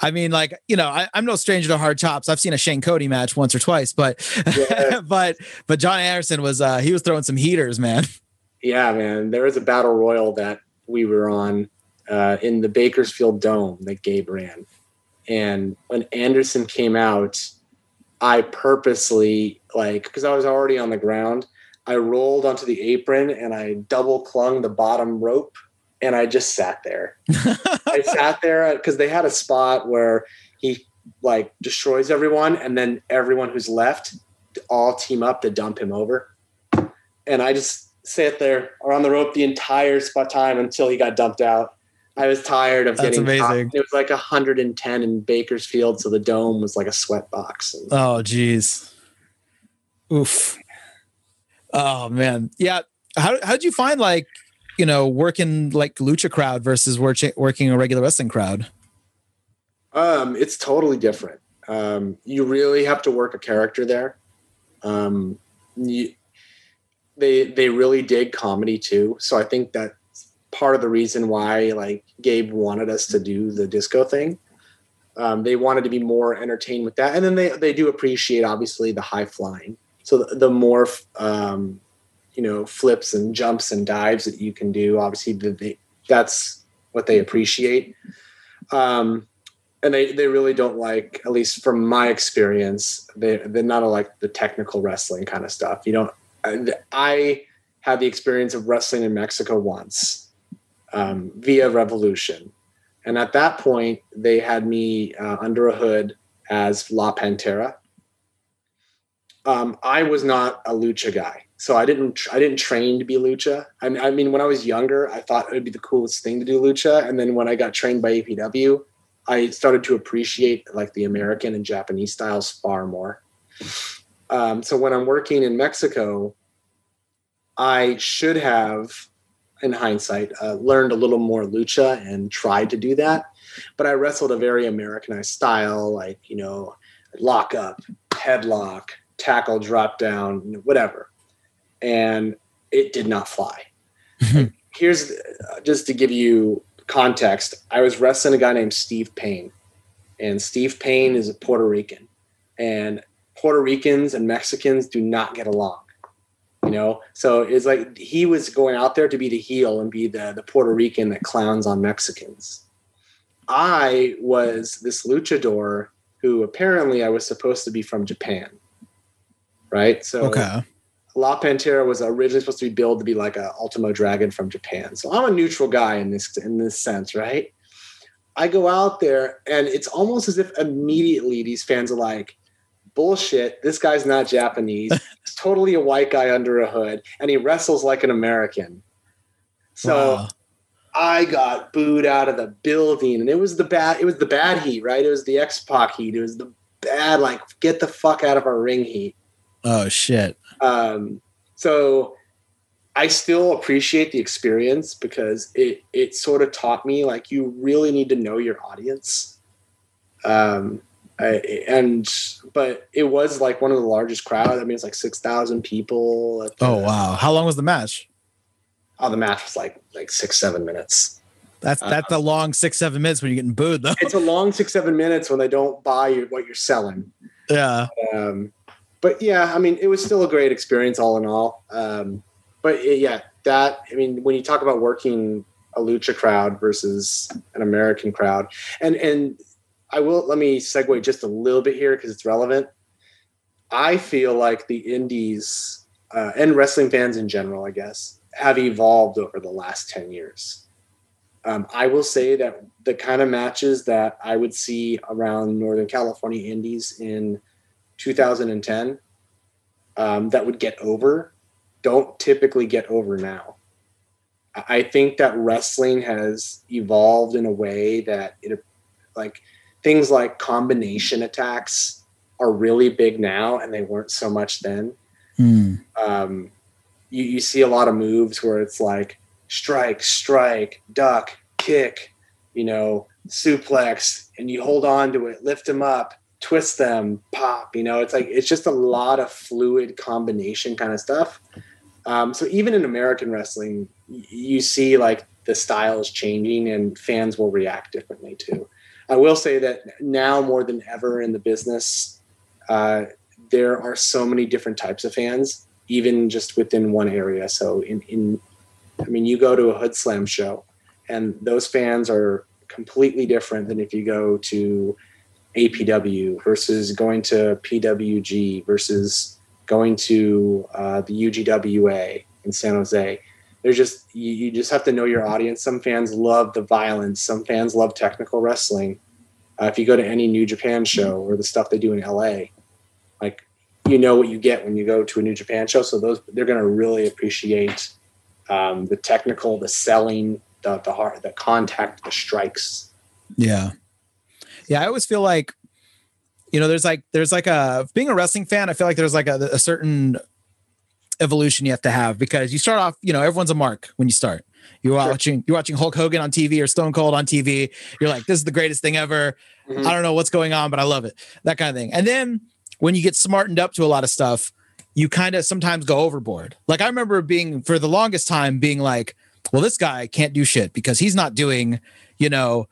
I mean, like you know, I, am no stranger to hard chops. I've seen a Shane Cody match once or twice, but yeah. but but John Anderson was uh he was throwing some heaters, man. Yeah, man. There was a battle royal that we were on uh, in the Bakersfield Dome that Gabe ran. And when Anderson came out, I purposely, like, because I was already on the ground, I rolled onto the apron and I double clung the bottom rope and I just sat there. I sat there because they had a spot where he like destroys everyone, and then everyone who's left all team up to dump him over. And I just sat there around the rope the entire spot time until he got dumped out. I was tired of That's getting amazing. It was like 110 in Bakersfield, so the dome was like a sweat box. Oh, geez. Oof. Oh man. Yeah. How how'd you find like, you know, working like lucha crowd versus working working a regular wrestling crowd? Um, it's totally different. Um, you really have to work a character there. Um, you, they they really dig comedy too, so I think that's part of the reason why like Gabe wanted us to do the disco thing. Um, they wanted to be more entertained with that, and then they they do appreciate obviously the high flying. So the, the more um, you know flips and jumps and dives that you can do, obviously the, that's what they appreciate. Um, and they, they really don't like at least from my experience they, they're not like the technical wrestling kind of stuff you don't I, I had the experience of wrestling in mexico once um, via revolution. And at that point they had me uh, under a hood as la pantera. Um, i was not a lucha guy so i didn't i didn't train to be lucha. I, I mean when i was younger i thought it would be the coolest thing to do lucha. And then when i got trained by apw I started to appreciate like the American and Japanese styles far more. Um, so when I'm working in Mexico, I should have, in hindsight, uh, learned a little more lucha and tried to do that. But I wrestled a very Americanized style, like you know, lock up, headlock, tackle, drop down, whatever, and it did not fly. Here's uh, just to give you context, I was wrestling a guy named Steve Payne, and Steve Payne is a Puerto Rican, and Puerto Ricans and Mexicans do not get along. You know, so it's like he was going out there to be the heel and be the the Puerto Rican that clowns on Mexicans. I was this luchador who apparently I was supposed to be from Japan, right? So Okay. La Pantera was originally supposed to be billed to be like a Ultimo Dragon from Japan. So I'm a neutral guy in this in this sense, right? I go out there and it's almost as if immediately these fans are like, bullshit, this guy's not Japanese. He's totally a white guy under a hood and he wrestles like an American. So Wow. I got booed out of the building, and it was the bad. It was the bad heat, right? It was the X Pac heat. It was the bad, like get the fuck out of our ring heat. Oh shit. Um, so I still appreciate the experience because it it sort of taught me like you really need to know your audience. Um, I, and but it was like one of the largest crowd. I mean, it's like six thousand people. at the- Oh wow. How long was the match? Oh, the match was like like six seven minutes. That's Uh, that's a long six seven minutes when you're getting booed though. It's a long six seven minutes when they don't buy you what you're selling. yeah. um, but yeah, I mean, it was still a great experience all in all. Um, but it- yeah, that I mean, when you talk about working a lucha crowd versus an American crowd, and and I will let me segue just a little bit here because it's relevant. I feel like the indies uh, and wrestling fans in general, I guess, have evolved over the last ten years. Um, I will say that the kind of matches that I would see around Northern California indies in 2010 um, that would get over don't typically get over now. I think that wrestling has evolved in a way that it like things like combination attacks are really big now and they weren't so much then. Hmm. Um, you, you see a lot of moves where it's like strike, strike, duck, kick, you know, suplex, and you hold on to it, lift them up, twist them, pop. You know, it's like it's just a lot of fluid combination kind of stuff. Um, so even in American wrestling, you see like the style is changing, and fans will react differently too. I will say that now more than ever in the business, uh, there are so many different types of fans, even just within one area. So in, in I mean, you go to a Hoodslam show, and those fans are completely different than if you go to APW versus going to PWG versus going to uh, the UGWA in San Jose. There's just you, you just have to know your audience. Some fans love the violence. Some fans love technical wrestling. Uh, if you go to any New Japan show or the stuff they do in LA, like you know what you get when you go to a New Japan show. So those they're going to really appreciate um, the technical, the selling, the the heart, the contact, the strikes. Yeah, yeah. I always feel like you know, there's like there's like a being a wrestling fan. I feel like there's like a, a certain evolution you have to have because you start off. You know, everyone's a mark when you start. You're watching you're watching Hulk Hogan on TV or Stone Cold on TV. You're like, this is the greatest thing ever. Mm-hmm. I don't know what's going on, but I love it. That kind of thing. And then when you get smartened up to a lot of stuff, you kind of sometimes go overboard. Like I remember being for the longest time being like, well, this guy can't do shit because he's not doing, you know,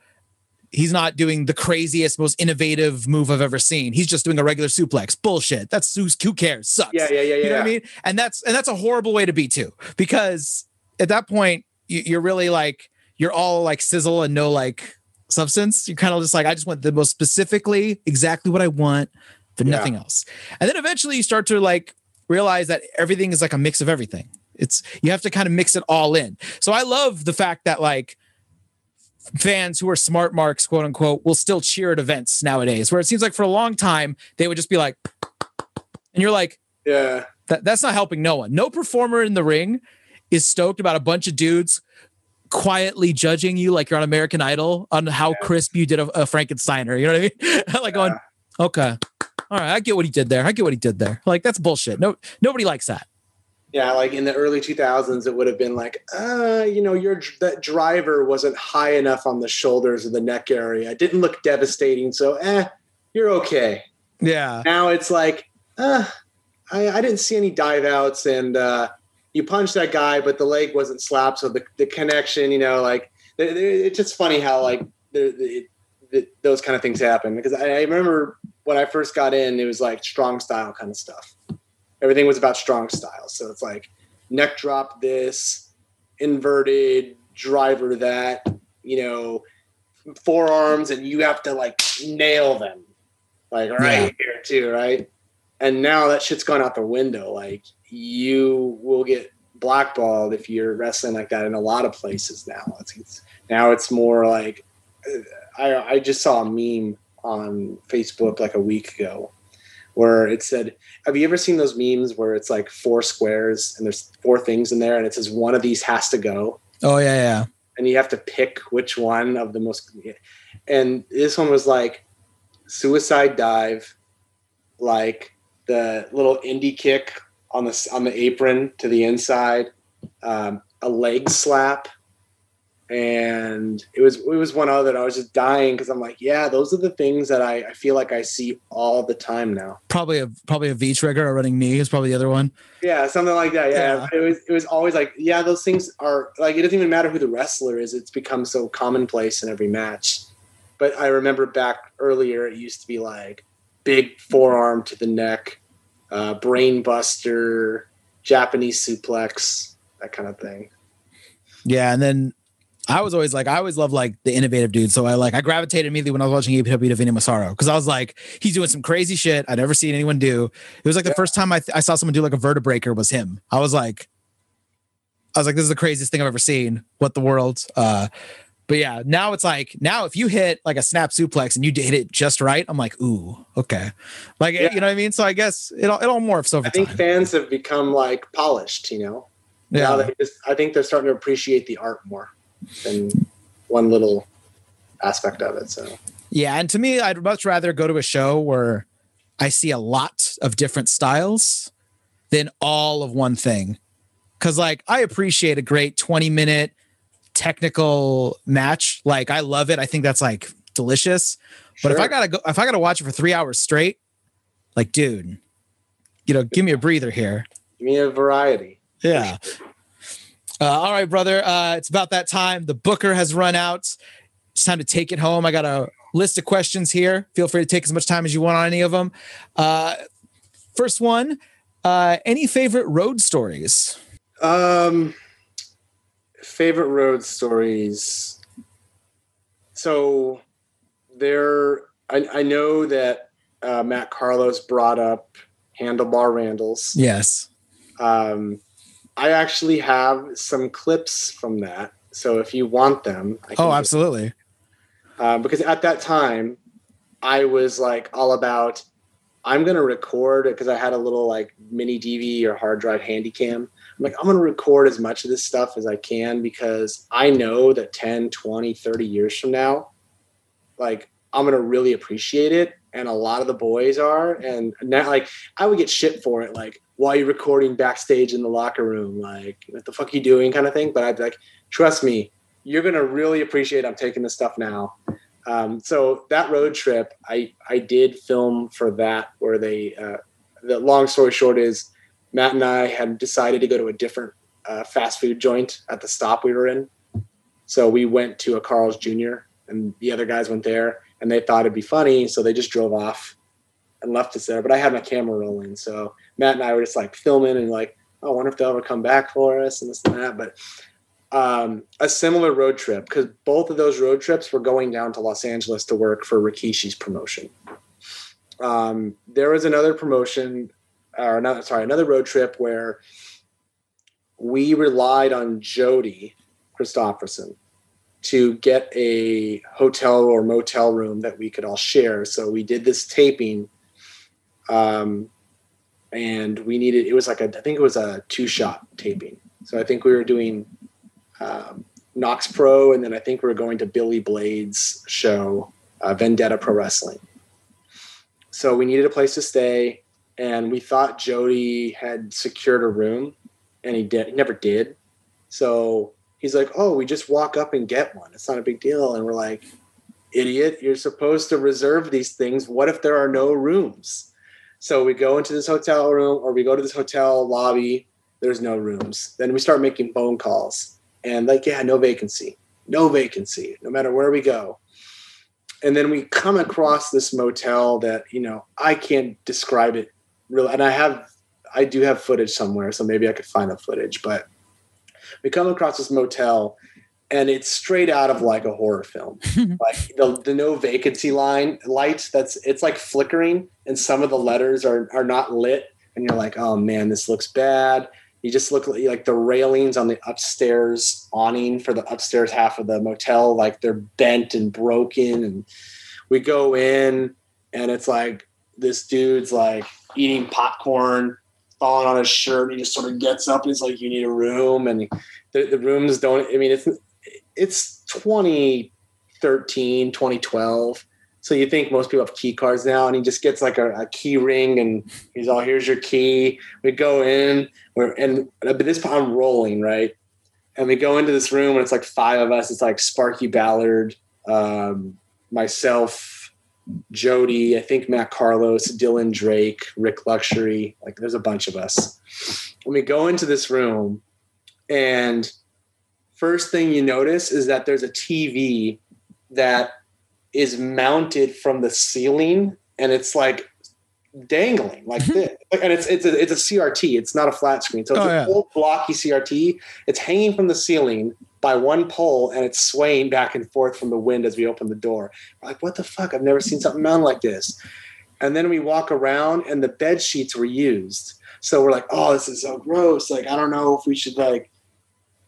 he's not doing the craziest, most innovative move I've ever seen. He's just doing a regular suplex. Bullshit. That's who's who cares? Sucks. Yeah, yeah, yeah. You know what I mean? And that's and that's a horrible way to be too, because at that point you're really like you're all like sizzle and no like substance. You're kind of just like I just want the most specifically exactly what I want, but yeah. nothing else. And then eventually you start to like realize that everything is like a mix of everything. It's you have to kind of mix it all in. So I love the fact that like fans who are smart marks, quote unquote, will still cheer at events nowadays, where it seems like for a long time they would just be like, and you're like, yeah, that, that's not helping no one. No performer in the ring is stoked about a bunch of dudes quietly judging you like you're on American Idol on how yeah. crisp you did a, a Frankensteiner. You know what I mean? like yeah. okay, all right, I get what he did there. I get what he did there. Like that's bullshit. No, nobody likes that. Yeah, like in the early 2000s, it would have been like, uh, you know, your that driver wasn't high enough on the shoulders or the neck area. It didn't look devastating, so eh, you're okay. Yeah. Now it's like, uh, I, I didn't see any dive outs, and uh, you punched that guy, but the leg wasn't slapped, so the, the connection, you know, like it's just funny how like the, the, those kind of things happen because I, I remember when I first got in, it was like strong style kind of stuff everything was about strong style. So it's like neck drop this, inverted driver that, you know, forearms, and you have to like nail them, like right yeah. here too, right? And now that shit's gone out the window. Like you will get blackballed if you're wrestling like that in a lot of places now. It's, it's now it's more like I, I just saw a meme on Facebook like a week ago where it said, Have you ever seen those memes where it's like four squares and there's four things in there and it says one of these has to go? Oh, yeah, yeah. And you have to pick which one of the most. And this one was like suicide dive, like the little indie kick on the on the apron to the inside, um, a leg slap, and it was it was one other that I was just dying because I'm like, yeah, those are the things that I, I feel like I see all the time now. Probably a probably a V trigger, a running knee is probably the other one. Yeah, something like that. Yeah. yeah. It was it was always like, yeah, those things are like it doesn't even matter who the wrestler is, it's become so commonplace in every match. But I remember back earlier it used to be like big forearm to the neck, uh, brain buster, Japanese suplex, that kind of thing. Yeah, and then I was always like, I always love like the innovative dude. So I like, I gravitated immediately when I was watching APW to Vinny Massaro because I was like, he's doing some crazy shit I'd never seen anyone do. It was like the first time I, th- I saw someone do like a vertebreaker was him. I was like, I was like, this is the craziest thing I've ever seen. What the world? Uh, but yeah, now it's like now if you hit like a snap suplex and you hit it just right, I'm like, ooh, okay, like yeah. you know what I mean. So I guess it all it all morphs over. I think time. fans have become like polished, you know. Yeah, just, I think they're starting to appreciate the art more than one little aspect of it. So yeah, and to me, I'd much rather go to a show where I see a lot of different styles than all of one thing. Cause like I appreciate a great 20 minute technical match. Like I love it. I think that's like delicious. Sure. But if I gotta go if I gotta watch it for three hours straight, like dude, you know, give me a breather here. Give me a variety. Yeah. Uh, all right, brother. Uh, it's about that time. The booker has run out. It's time to take it home. I got a list of questions here. Feel free to take as much time as you want on any of them. Uh, first one uh, Any favorite road stories? Um, favorite road stories. So there, I, I know that uh, Matt Carlos brought up handlebar Randalls. Yes. Um, I actually have some clips from that. So if you want them, I oh, absolutely. Uh, because at that time, I was like all about I'm gonna record because I had a little like mini DV or hard drive handy cam. I'm like, I'm gonna record as much of this stuff as I can because I know that 10, 20, 30 years from now, like I'm gonna really appreciate it. And a lot of the boys are. And now like I would get shit for it, like, why are you recording backstage in the locker room? Like, what the fuck are you doing? kind of thing. But I'd be like, trust me, you're gonna really appreciate I'm taking this stuff now. Um, so that road trip, I I did film for that. Where they, uh, the long story short is, Matt and I had decided to go to a different uh, fast food joint at the stop we were in. So we went to a Carl's Jr. and the other guys went there, and they thought it'd be funny, so they just drove off and left us there. But I had my camera rolling, so Matt and I were just like filming and like, oh, I wonder if they'll ever come back for us and this and that. But um, a similar road trip because both of those road trips were going down to Los Angeles to work for Rikishi's promotion. Um, there was another promotion, or another sorry, another road trip where we relied on Jody Christopherson to get a hotel or motel room that we could all share. So we did this taping, um, and we needed it was like a I think it was a two shot taping. So I think we were doing um, KnokX Pro, and then I think we are going to Billy Blade's show, uh, Vendetta Pro Wrestling. So we needed a place to stay, and we thought Jody had secured a room, and he did. He never did. So he's like, "Oh, we just walk up and get one. It's not a big deal." And we're like, "Idiot! You're supposed to reserve these things. What if there are no rooms?" So we go into this hotel room, or we go to this hotel lobby. There's no rooms. Then we start making phone calls and like yeah no vacancy no vacancy no matter where we go and then we come across this motel that you know i can't describe it really and i have i do have footage somewhere so maybe i could find the footage but we come across this motel and it's straight out of like a horror film. Like the, the no vacancy line light that's it's like flickering and some of the letters are are not lit and you're like oh man this looks bad. You just look like the railings on the upstairs awning for the upstairs half of the motel like they're bent and broken and we go in and it's like this dude's like eating popcorn falling on his shirt he just sort of gets up and he's like you need a room and the, the rooms don't i mean it's it's 2013 2012 so you think most people have key cards now, and he just gets like a, a key ring, and he's all, "Here's your key." We go in, we're and but this I'm rolling right, and we go into this room, and it's like five of us. It's like Sparky Ballard, um, myself, Jody, I think Matt Carlos, Dylan Drake, Rick Luxury. Like there's a bunch of us. When we go into this room, and first thing you notice is that there's a TV that is mounted from the ceiling and it's like dangling like mm-hmm. this. And it's it's a it's a CRT. It's not a flat screen. So it's oh, a yeah. blocky CRT. It's hanging from the ceiling by one pole and it's swaying back and forth from the wind as we open the door. We're like, what the fuck? I've never seen something mounted like this. And then we walk around and the bed sheets were used. So we're like, oh, this is so gross. Like, I don't know if we should like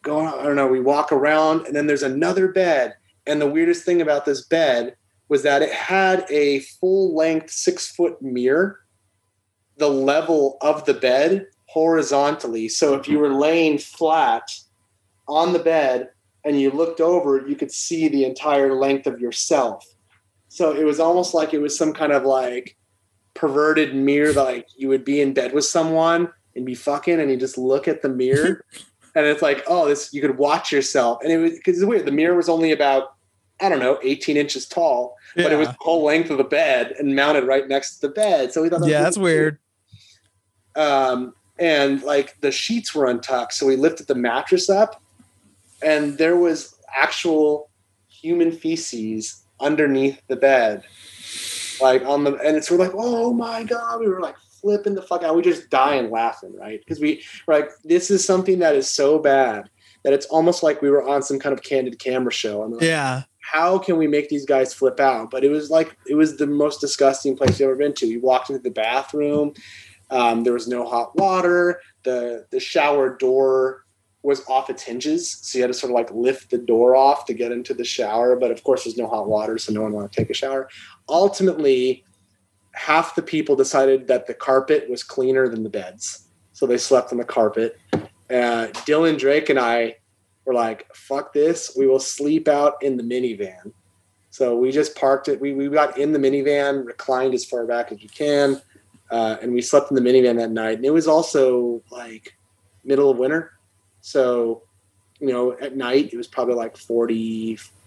go. I don't know. We walk around and then there's another bed. And the weirdest thing about this bed was that it had a full length six foot mirror, the level of the bed horizontally. So if you were laying flat on the bed and you looked over, you could see the entire length of yourself. So it was almost like it was some kind of like perverted mirror, like you would be in bed with someone and be fucking, and you just look at the mirror. and it's like, oh, this you could watch yourself. And it was because it's weird. The mirror was only about I don't know, 18 inches tall, yeah. but it was the whole length of the bed and mounted right next to the bed. So we thought, that yeah, that's weird. Um, and like the sheets were untucked, so we lifted the mattress up, and there was actual human feces underneath the bed, like on the. And it's we're like, oh my god, we were like flipping the fuck out. We just dying laughing, right? Because we like this is something that is so bad that it's almost like we were on some kind of candid camera show. Like, yeah how can we make these guys flip out? But it was like it was the most disgusting place you've ever been to. You walked into the bathroom, Um, there was no hot water. The the shower door was off its hinges, so you had to sort of like lift the door off to get into the shower. But of course, there's no hot water, so no one wanted to take a shower. Ultimately, half the people decided that the carpet was cleaner than the beds, so they slept on the carpet. Uh, Dylan Drake and I were like, "Fuck this! We will sleep out in the minivan." So we just parked it. We we got in the minivan, reclined as far back as you can, uh, and we slept in the minivan that night. And it was also like middle of winter, so you know at night it was probably like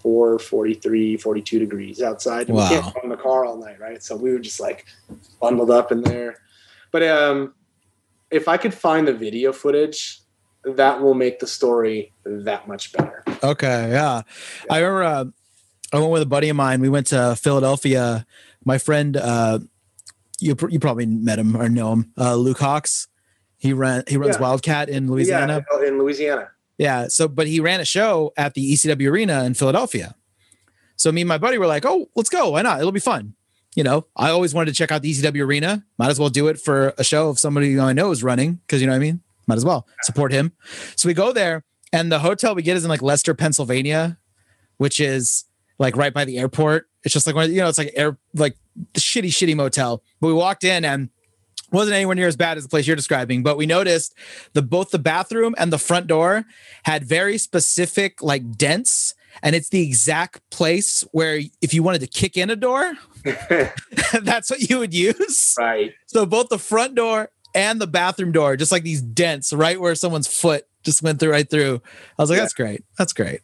44 43 42 degrees outside and Wow. we can't run the car all night right so we were just like bundled up in there but um if i could find the video footage that will make the story that much better Okay, yeah. I remember uh, I went with a buddy of mine. We went to Philadelphia. My friend, uh, you pr- you probably met him or know him, uh, Luke Hawx. He ran he runs Yeah. WildKat in Louisiana. yeah in louisiana Yeah. So, but he ran a show at the ECW Arena in Philadelphia. So me and my buddy were like, "Oh, let's go! Why not? It'll be fun." You know, I always wanted to check out the ECW Arena. Might as well do it for a show if somebody I know is running, because you know what I mean. Might as well support him. So we go there, and the hotel we get is in like Lester, Pennsylvania, which is like right by the airport. It's just like you know, it's like air like shitty, shitty motel. But we walked in and wasn't anywhere near as bad as the place you're describing. But we noticed the both the bathroom and the front door had very specific like dents. And it's the exact place where if you wanted to kick in a door, that's what you would use. right So both the front door and the bathroom door, just like these dents right where someone's foot just went through right through. I was like, Yeah. that's great. That's great.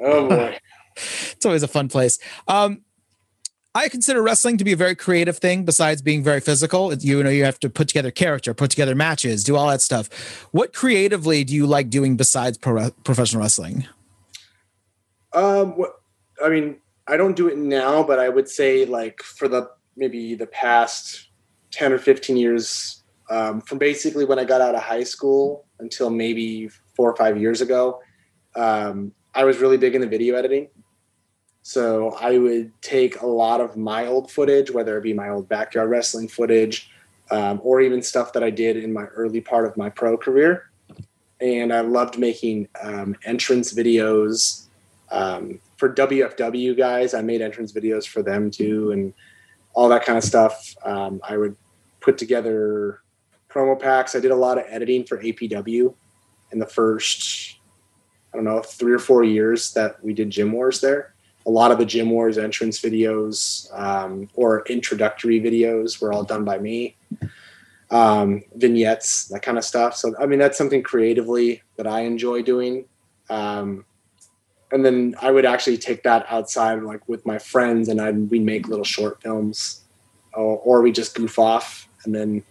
oh boy It's always a fun place. Um, I consider wrestling to be a very creative thing besides being very physical. You know, you have to put together character, put together matches, do all that stuff. What creatively do you like doing besides pro- professional wrestling? Um, what I mean, I don't do it now, but I would say like for the maybe the past ten or fifteen years, um, from basically when I got out of high school until maybe four or five years ago, um, I was really big into video editing. So I would take a lot of my old footage, whether it be my old backyard wrestling footage, um, or even stuff that I did in my early part of my pro career. And I loved making um, entrance videos um, for WFW guys. I made entrance videos for them too, and all that kind of stuff. Um, I would put together promo packs. I did a lot of editing for APW in the first, I don't know, three or four years that we did Gym Wars there. A lot of the Gym Wars entrance videos um, or introductory videos were all done by me. Um, vignettes, that kind of stuff. So, I mean, that's something creatively that I enjoy doing. Um, and then I would actually take that outside, like with my friends, and I'd we make little short films, or, or we just goof off. And then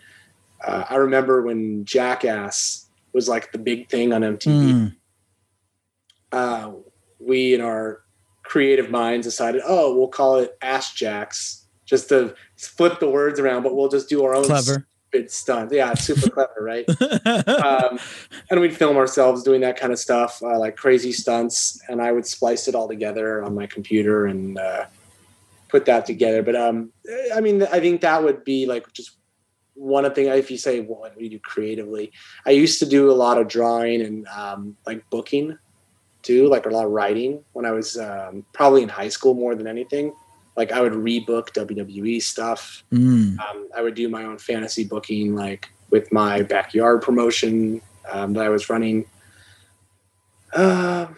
uh, I remember when Jackass was like the big thing on MTV. Mm, Uh, we in our creative minds decided, oh, we'll call it Ass Jacks, just to flip the words around, but we'll just do our own clever. stupid stunts. Yeah, super clever, right? um, and we'd film ourselves doing that kind of stuff, uh, like crazy stunts, and I would splice it all together on my computer and uh, put that together. But um, I mean, I think that would be like just one of the things. If you say well, what do you do creatively, I used to do a lot of drawing and um, like booking too, like a lot of writing when I was um, probably in high school more than anything. Like I would rebook WWE stuff Mm. um, I would do my own fantasy booking, like with my backyard promotion um, that I was running. Um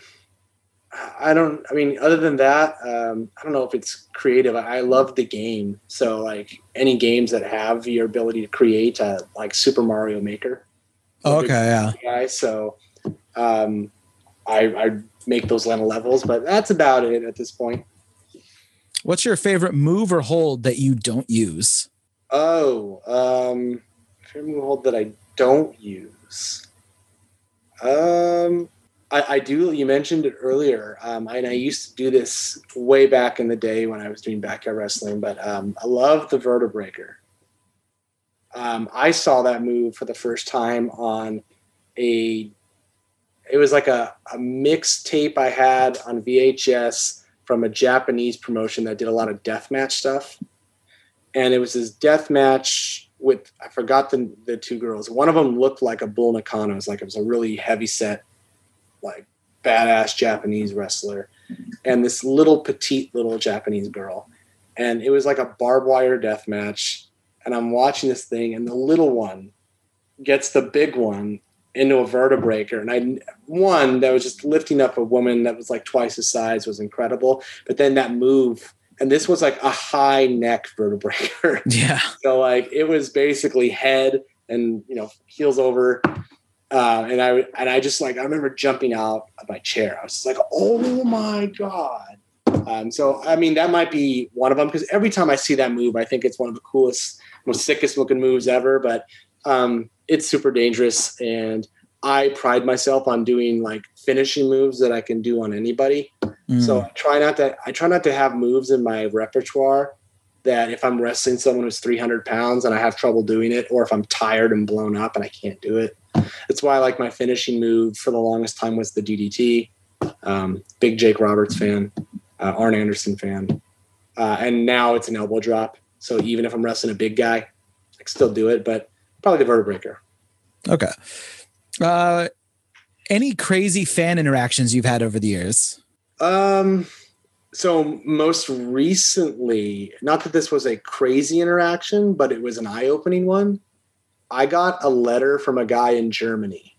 I don't. I mean, other than that, um, I don't know if it's creative. I, I love the game, so like any games that have your ability to create, uh, like Super Mario Maker. A big Okay, yeah. Guy, so um, I, I make those little levels, but that's about it at this point. What's your favorite move or hold that you don't use? Oh, um, favorite hold that I don't use. Um, I, I do. You mentioned it earlier, um, and I used to do this way back in the day when I was doing backyard wrestling. But um, I love the vertebreaker. Um, I saw that move for the first time on a. It was like a, a mixtape I had on VHS from a Japanese promotion that did a lot of deathmatch stuff and it was this death match with I forgot the the two girls. One of them looked like a bull nakano. It was like it was a really heavy set, like badass Japanese wrestler, and this little petite little Japanese girl, and it was like a barbed wire death match. And I'm watching this thing, and the little one gets the big one into a vertebreaker. And I one that was just lifting up a woman that was like twice his size was incredible. But then that move, and this was like a high neck vertebreaker. Yeah. so like it was basically head and you know heels over. Uh, and I and I just like I remember jumping out of my chair. I was just like, "Oh my god!" Um, so I mean, that might be one of them because every time I see that move, I think it's one of the coolest, most sickest looking moves ever. But um, it's super dangerous, and I pride myself on doing like finishing moves that I can do on anybody. Mm. So I try not to I try not to have moves in my repertoire that if I'm wrestling someone who's 300 pounds and I have trouble doing it, or if I'm tired and blown up and I can't do it. That's why I like my finishing move for the longest time was the DDT. Um, big Jake Roberts fan, uh, Arn Anderson fan, uh, and now it's an elbow drop. So even if I'm wrestling a big guy, I can still do it, but probably the vertebreaker. Okay. Uh, any crazy fan interactions you've had over the years? Um, so most recently, not that this was a crazy interaction, but it was an eye-opening one. I got a letter from a guy in Germany,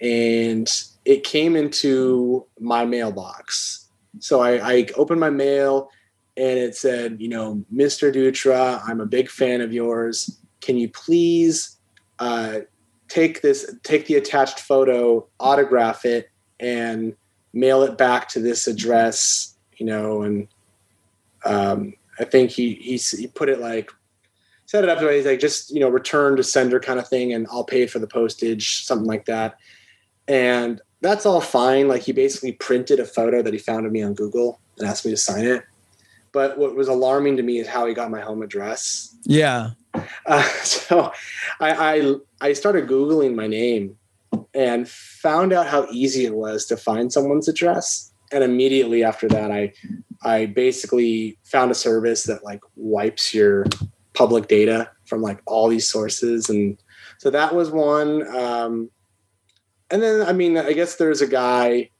and it came into my mailbox. So I, I opened my mail, and it said, you know, Mr. Dutra, I'm a big fan of yours. Can you please uh, take this, take the attached photo, autograph it, and mail it back to this address, you know, and um, I think he, he he put it like set it up the way he's like just you know return to sender kind of thing, and I'll pay for the postage, something like that. And that's all fine. Like he basically printed a photo that he found of me on Google and asked me to sign it. But what was alarming to me is how he got my home address. Yeah. Uh, so I, I I started googling my name and found out how easy it was to find someone's address. And immediately after that i i basically found a service that like wipes your public data from like all these sources. And so that was one um and then i mean i guess there's a guy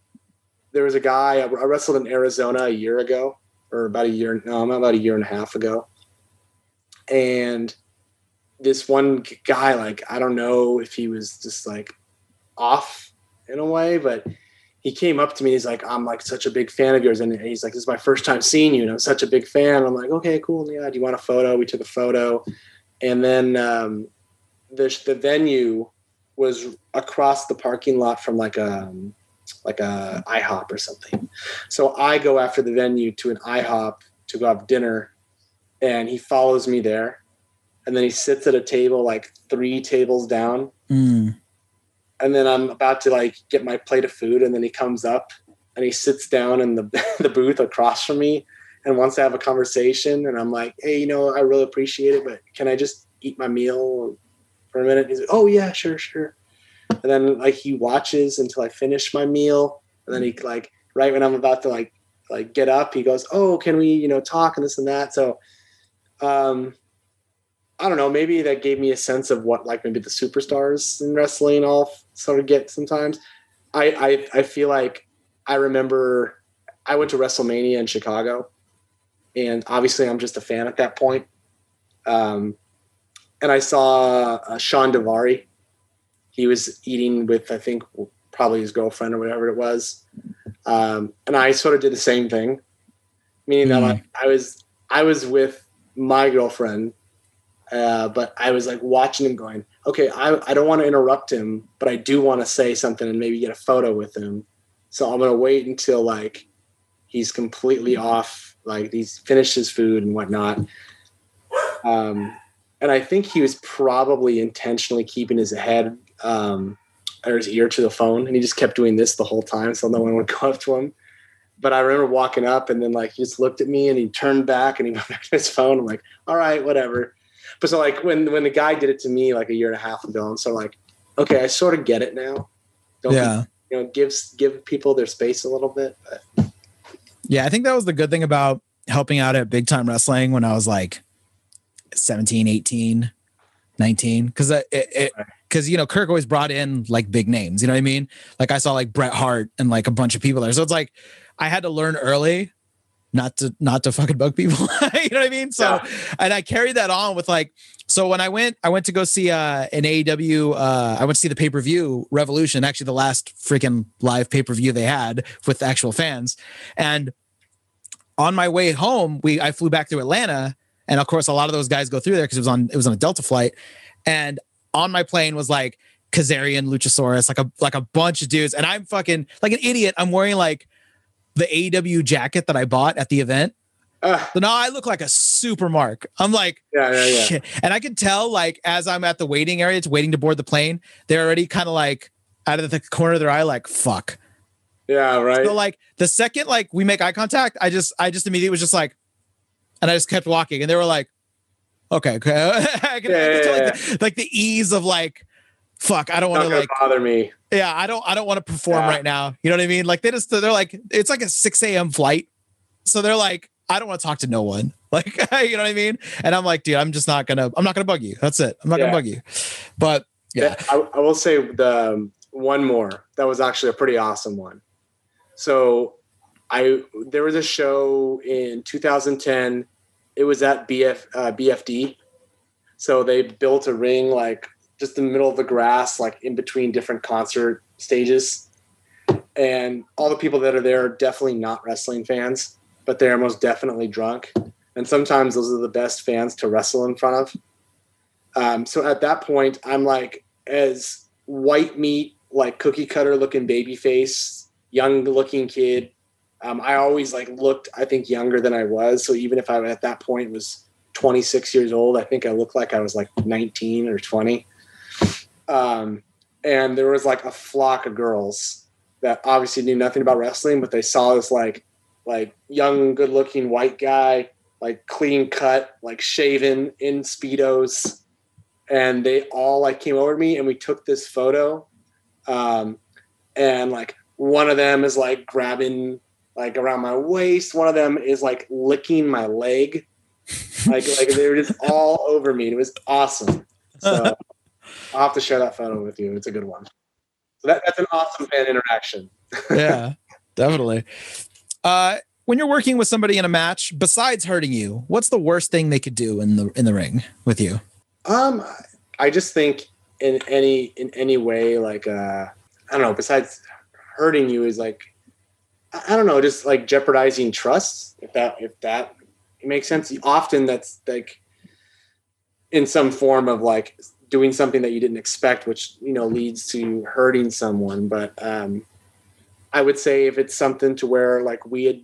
there was a guy i wrestled in arizona a year ago or about a year no about a year and a half ago. And this one guy like i don't know if he was just like off in a way, but he came up to me. He's like, I'm like such a big fan of yours. And he's like, this is my first time seeing you. And I'm such a big fan. I'm like, okay, cool. Yeah. Do you want a photo? We took a photo. And then um, the, the venue was across the parking lot from like a, like a IHOP or something. So I go after the venue to an IHOP to go have dinner and he follows me there. And then he sits at a table like three tables down. Mm and then I'm about to like get my plate of food, and then he comes up and he sits down in the the booth across from me and wants to have a conversation. And I'm like, hey, you know, I really appreciate it, but can I just eat my meal for a minute? He's like, oh yeah, sure, sure. And then like he watches until I finish my meal, and then he like right when I'm about to like like get up, he goes, oh, can we you know talk and this and that. So um I don't know, maybe that gave me a sense of what like maybe the superstars in wrestling all sort of get sometimes. I I, I feel like I remember I went to WrestleMania in Chicago, and obviously I'm just a fan at that point. Um, and I saw uh, Shawn Daivari. He was eating with I think probably his girlfriend or whatever it was, um, and I sort of did the same thing, meaning mm. that like I was I was with my girlfriend uh, but I was like watching him going, okay, I, I don't want to interrupt him, but I do want to say something and maybe get a photo with him. So I'm going to wait until like he's completely off, like he's finished his food and whatnot. Um, and I think he was probably intentionally keeping his head um, or his ear to the phone. And he just kept doing this the whole time. So no one would go up to him. But I remember walking up and then like he just looked at me and he turned back and he went back to his phone. I'm like, all right, whatever but so like when when the guy did it to me like a year and a half ago, I'm so like, okay, I sort of get it now. Don't yeah. Be, you know, gives give people their space a little bit. But. Yeah, I think that was the good thing about helping out at Big Time Wrestling when I was like 17, 18. 19 because it because you know Kirk always brought in like big names. You know what I mean? Like I saw like Bret Hart and like a bunch of people there. So it's like I had to learn early not to not to fucking bug people. you know what I mean? So yeah. and I carried that on with like so when I went I went to go see uh an AEW uh I went to see the pay-per-view Revolution, actually the last freaking live pay-per-view they had with actual fans. And on my way home, we I flew back to Atlanta and of course a lot of those guys go through there because it was on it was on a Delta flight and on my plane was like Kazarian, Luchasaurus, like a like a bunch of dudes and I'm fucking like an idiot. I'm wearing like the AEW jacket that I bought at the event. Uh, so now I look like a super mark. I'm like, yeah, yeah, yeah. And I can tell, like, as I'm at the waiting area, it's waiting to board the plane. They're already kind of like out of the corner of their eye, like, fuck. Yeah, right. So like the second like we make eye contact, I just I just immediately was just like, and I just kept walking, and they were like, okay, okay. I can, yeah, yeah, like, the, like, the, ease of like, fuck, I don't want to like bother me. Yeah, I don't I don't want to perform yeah. right now. You know what I mean? Like they just they're like it's like a 6 a.m. flight. So they're like, I don't want to talk to no one. Like, you know what I mean? And I'm like, dude, I'm just not gonna I'm not gonna bug you. That's it. I'm not yeah. gonna bug you. But yeah. I, I will say the um, one more that was actually a pretty awesome one. So I there was a show in 2010. It was at BF uh, BFD. So they built a ring like just in the middle of the grass, like in between different concert stages. And all the people that are there are definitely not wrestling fans, but they are most definitely drunk. And sometimes those are the best fans to wrestle in front of. Um, so at that point, I'm like, as white meat, like cookie cutter looking baby face, young looking kid. Um, I always like looked, I think, younger than I was. So even if I at that point was 26 years old, I think I looked like I was like 19 or 20. Um, and there was like a flock of girls that obviously knew nothing about wrestling, but they saw this like like young, good looking white guy, like clean cut, like shaven in speedos, and they all like came over to me and we took this photo. Um, and like one of them is like grabbing like around my waist. One of them is like licking my leg. Like like they were just all over me. It was awesome. So I'll have to share that photo with you. It's a good one. So that, that's an awesome fan interaction. yeah, definitely. Uh, when you're working with somebody in a match, besides hurting you, what's the worst thing they could do in the in the ring with you? Um, I just think in any in any way, like uh, I don't know. Besides hurting you, is like I don't know, just like jeopardizing trust. If that if that makes sense. Often that's like in some form of like doing something that you didn't expect, which you know leads to hurting someone. But um, I would say if it's something to where like we had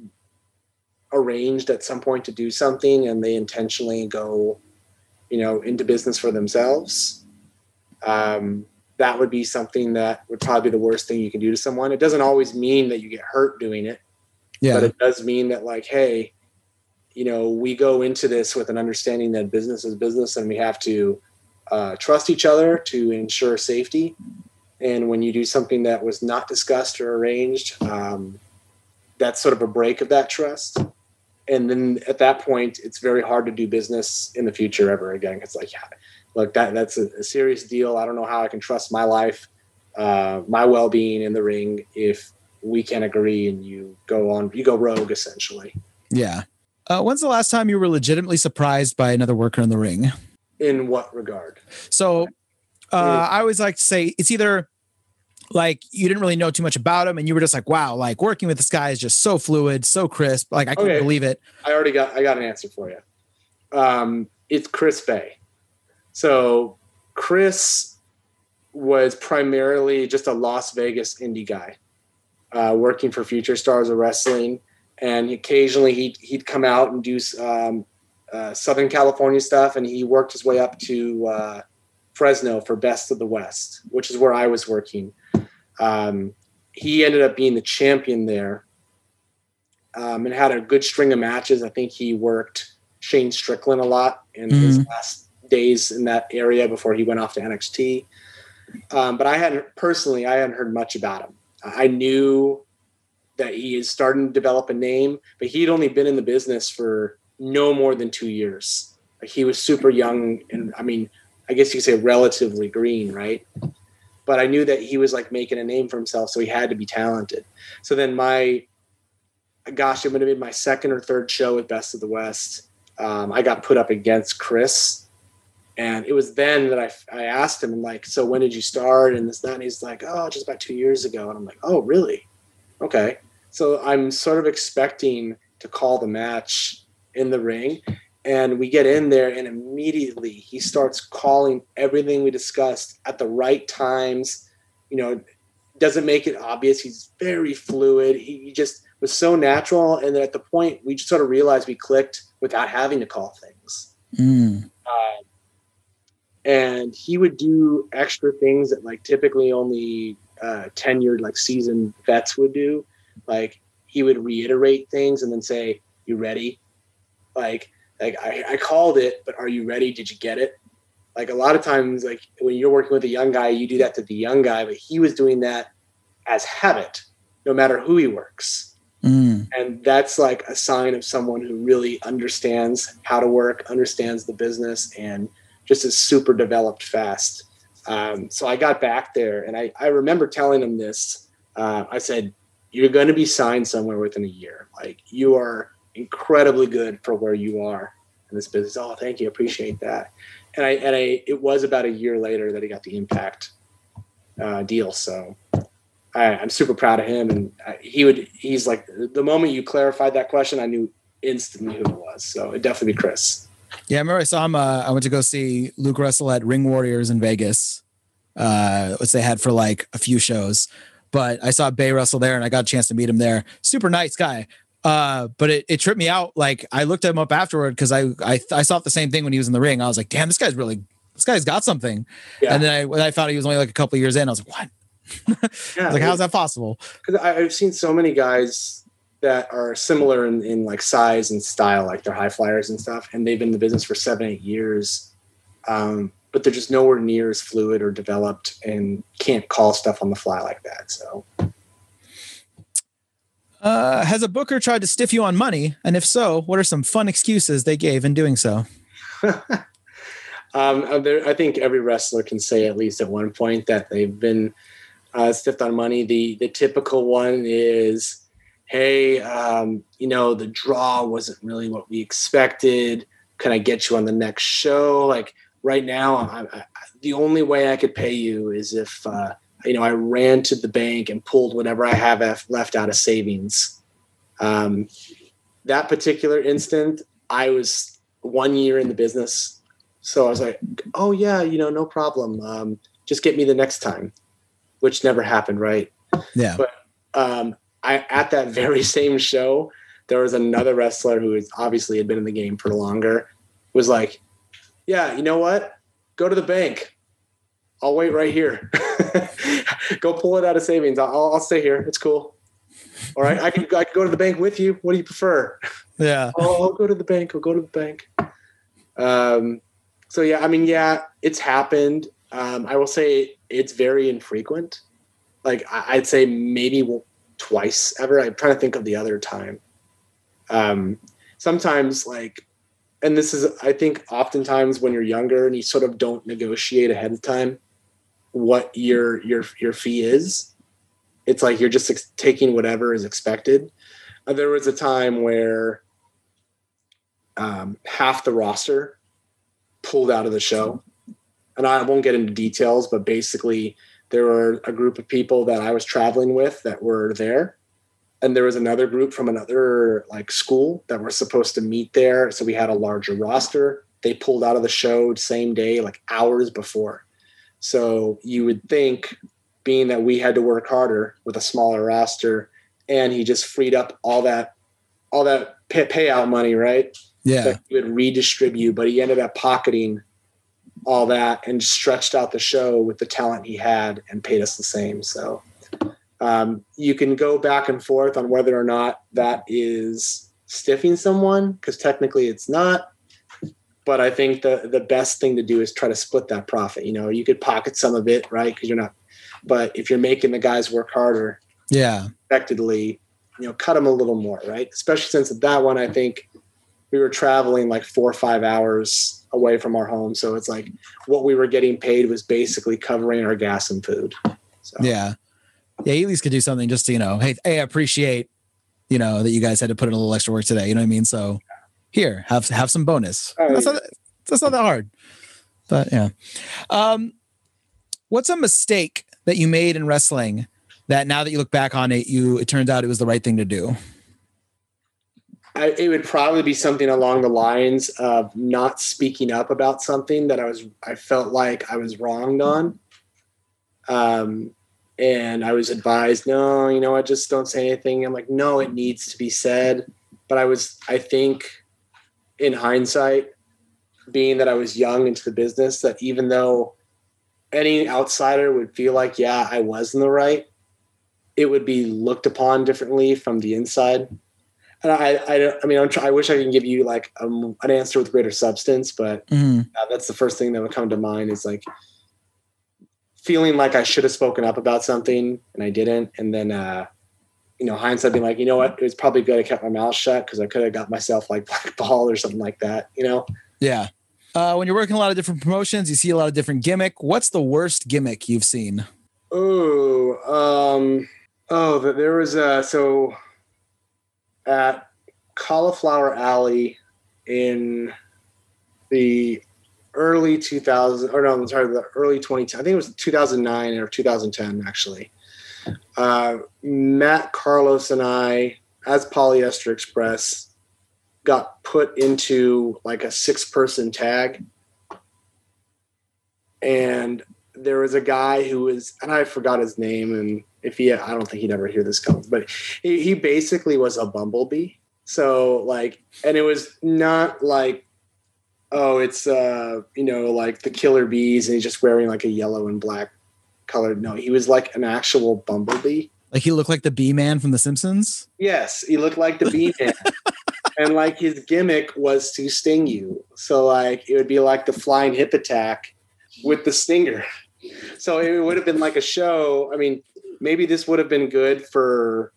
arranged at some point to do something and they intentionally go, you know, into business for themselves, um, that would be something that would probably be the worst thing you can do to someone. It doesn't always mean that you get hurt doing it, yeah. but it does mean that like, hey, you know, we go into this with an understanding that business is business and we have to uh, trust each other to ensure safety. And when you do something that was not discussed or arranged, um, that's sort of a break of that trust. And then at that point, it's very hard to do business in the future ever again. It's like, yeah, look, that that's a, a serious deal. I don't know how I can trust my life, uh, my well-being in the ring if we can't agree and you go on, you go rogue essentially. Yeah. Uh, when's the last time you were legitimately surprised by another worker in the ring? In what regard? So uh, I always like to say it's either like you didn't really know too much about him and you were just like, wow, like working with this guy is just so fluid, so crisp. Like I couldn't okay. believe it. I already got I got an answer for you. Um, it's Chris Bay. So Chris was primarily just a Las Vegas indie guy, uh, working for Future Stars of Wrestling, and occasionally he'd he'd come out and do um, uh, Southern California stuff, and he worked his way up to uh, Fresno for Best of the West, which is where I was working. Um, he ended up being the champion there um, and had a good string of matches. I think he worked Shane Strickland a lot in mm-hmm. his last days in that area before he went off to NXT. Um, but I hadn't personally, I hadn't heard much about him. I knew that he is starting to develop a name, but he'd only been in the business for no more than two years. Like he was super young, and I mean, I guess you could say relatively green, right? But I knew that he was like making a name for himself, so he had to be talented. So then my, gosh, it would have been my second or third show with Best of the West. Um, I got put up against Chris, and it was then that I, I asked him like, so when did you start and this that, and he's like, oh, just about two years ago, and I'm like, oh, really? Okay. So I'm sort of expecting to call the match in the ring, and we get in there and immediately he starts calling everything we discussed at the right times. You know doesn't make it obvious. He's very fluid. He just was so natural and then at the point we just sort of realized we clicked without having to call things. Mm. uh, and he would do extra things that like typically only uh, tenured like seasoned vets would do. Like he would reiterate things and then say you ready like like I, I called it but are you ready? Did you get it? Like a lot of times like when you're working with a young guy you do that to the young guy but he was doing that as habit no matter who he works. Mm. and that's like a sign of someone who really understands how to work understands the business and just is super developed fast. Um, so i got back there and i, I remember telling him this. Uh, i said you're going to be signed somewhere within a year. Like you are incredibly good for where you are in this business oh thank you appreciate that and i and i it was about a year later that he got the impact uh, deal so I, I'm super proud of him, and I, he would. He's like the moment you clarified that question, I knew instantly who it was. So it'd definitely be Chris. Yeah, I remember I saw him. Uh, I went to go see Luke Russell at Ring Warriors in Vegas, uh, which they had for like a few shows. But I saw Bay Russell there, and I got a chance to meet him there. Super nice guy. Uh, but it, it tripped me out. Like I looked him up afterward because I, I I thought the same thing when he was in the ring. I was like, damn, this guy's really this guy's got something. Yeah. And then I when I found he was only like a couple years in, I was like, what? Yeah, I was like, how's that possible? Because I've seen so many guys that are similar in, in like size and style, like they're high flyers and stuff, and they've been in the business for seven, eight years, um, but they're just nowhere near as fluid or developed and can't call stuff on the fly like that. So Uh, has a booker tried to stiff you on money? And if so, what are some fun excuses they gave in doing so? um, there, I think every wrestler can say at least at one point that they've been uh, stiffed on money. The the typical one is, "Hey, um, you know, the draw wasn't really what we expected. Can I get you on the next show? Like right now, I, I, the only way I could pay you is if uh, you know I ran to the bank and pulled whatever I have left- out of savings." Um, that particular instant, I was one year in the business, so I was like, "Oh yeah, you know, no problem. Um, just get me the next time." which never happened, right? Yeah. But um, I at that very same show, there was another wrestler who obviously had been in the game for longer, was like, "Yeah, you know what? Go to the bank. I'll wait right here. go pull it out of savings. I'll, I'll stay here. It's cool. All right, I can I can go to the bank with you. What do you prefer? Yeah. oh, I'll go to the bank. I'll go to the bank. Um, so yeah, I mean, yeah, it's happened. Um, I will say it's very infrequent. Like I- I'd say maybe twice ever. I'm trying to think of the other time. Um, sometimes like, and this is I think oftentimes when you're younger and you sort of don't negotiate ahead of time what your your your fee is. It's like you're just ex- taking whatever is expected. Uh, there was a time where um, half the roster pulled out of the show. And I won't get into details, but basically, there were a group of people that I was traveling with that were there. And there was another group from another like school that were supposed to meet there. So we had a larger roster. They pulled out of the show same day, like hours before. So you would think, being that we had to work harder with a smaller roster, and he just freed up all that, all that pay- payout money, right? Yeah. that he would redistribute, but he ended up pocketing all that and stretched out the show with the talent he had and paid us the same. So um, you can go back and forth on whether or not that is stiffing someone because technically it's not. But I think the the best thing to do is try to split that profit. You know, you could pocket some of it, right? Because you're not. But if you're making the guys work harder, Yeah. effectively, you know, cut them a little more, right? Especially since that one, I think we were traveling like four or five hours away from our home. So it's like what we were getting paid was basically covering our gas and food. So Yeah. Yeah, you at least could do something just to, you know, hey, hey, I appreciate, you know, that you guys had to put in a little extra work today. You know what I mean? So here, have have some bonus. Oh, that's, yeah. not, that's not that hard. But yeah. Um, what's a mistake that you made in wrestling that now that you look back on it, you it turns out it was the right thing to do? I, it would probably be something along the lines of not speaking up about something that I was I felt like I was wronged on. Um, and I was advised, no, you know i just don't say anything. I'm like, no, it needs to be said. But I was, I think, in hindsight, being that I was young into the business, that even though any outsider would feel like, yeah, I was in the right, it would be looked upon differently from the inside and I, I, I mean, I'm try, I wish I can give you like um, an answer with greater substance, but Mhm. uh, that's the first thing that would come to mind is like feeling like I should have spoken up about something and I didn't, and then uh, you know, hindsight being like, you know what, it was probably good I kept my mouth shut because I could have got myself like blackballed or something like that, you know. Yeah. Uh, when you're working a lot of different promotions, you see a lot of different gimmick. What's the worst gimmick you've seen? Oh, um, oh, th- there was a so at Cauliflower Alley in the early 2000 or no, I'm sorry, the early 2010. I think it was 2009 or 2010 actually. Uh, Matt Carlos and I, as Polyester Express, got put into like a six-person tag, and there was a guy who was, and I forgot his name, and if he, I don't think he'd ever hear this come, but he, he basically was a bumblebee. So like, and it was not like, oh, it's uh, you know, like the killer bees, and he's just wearing like a yellow and black colored. No, he was like an actual bumblebee. Like he looked like the bee man from The Simpsons. Yes, he looked like the bee man. and like his gimmick was to sting you. So like it would be like the flying hip attack with the stinger. So it would have been like a show. I mean, maybe this would have been good for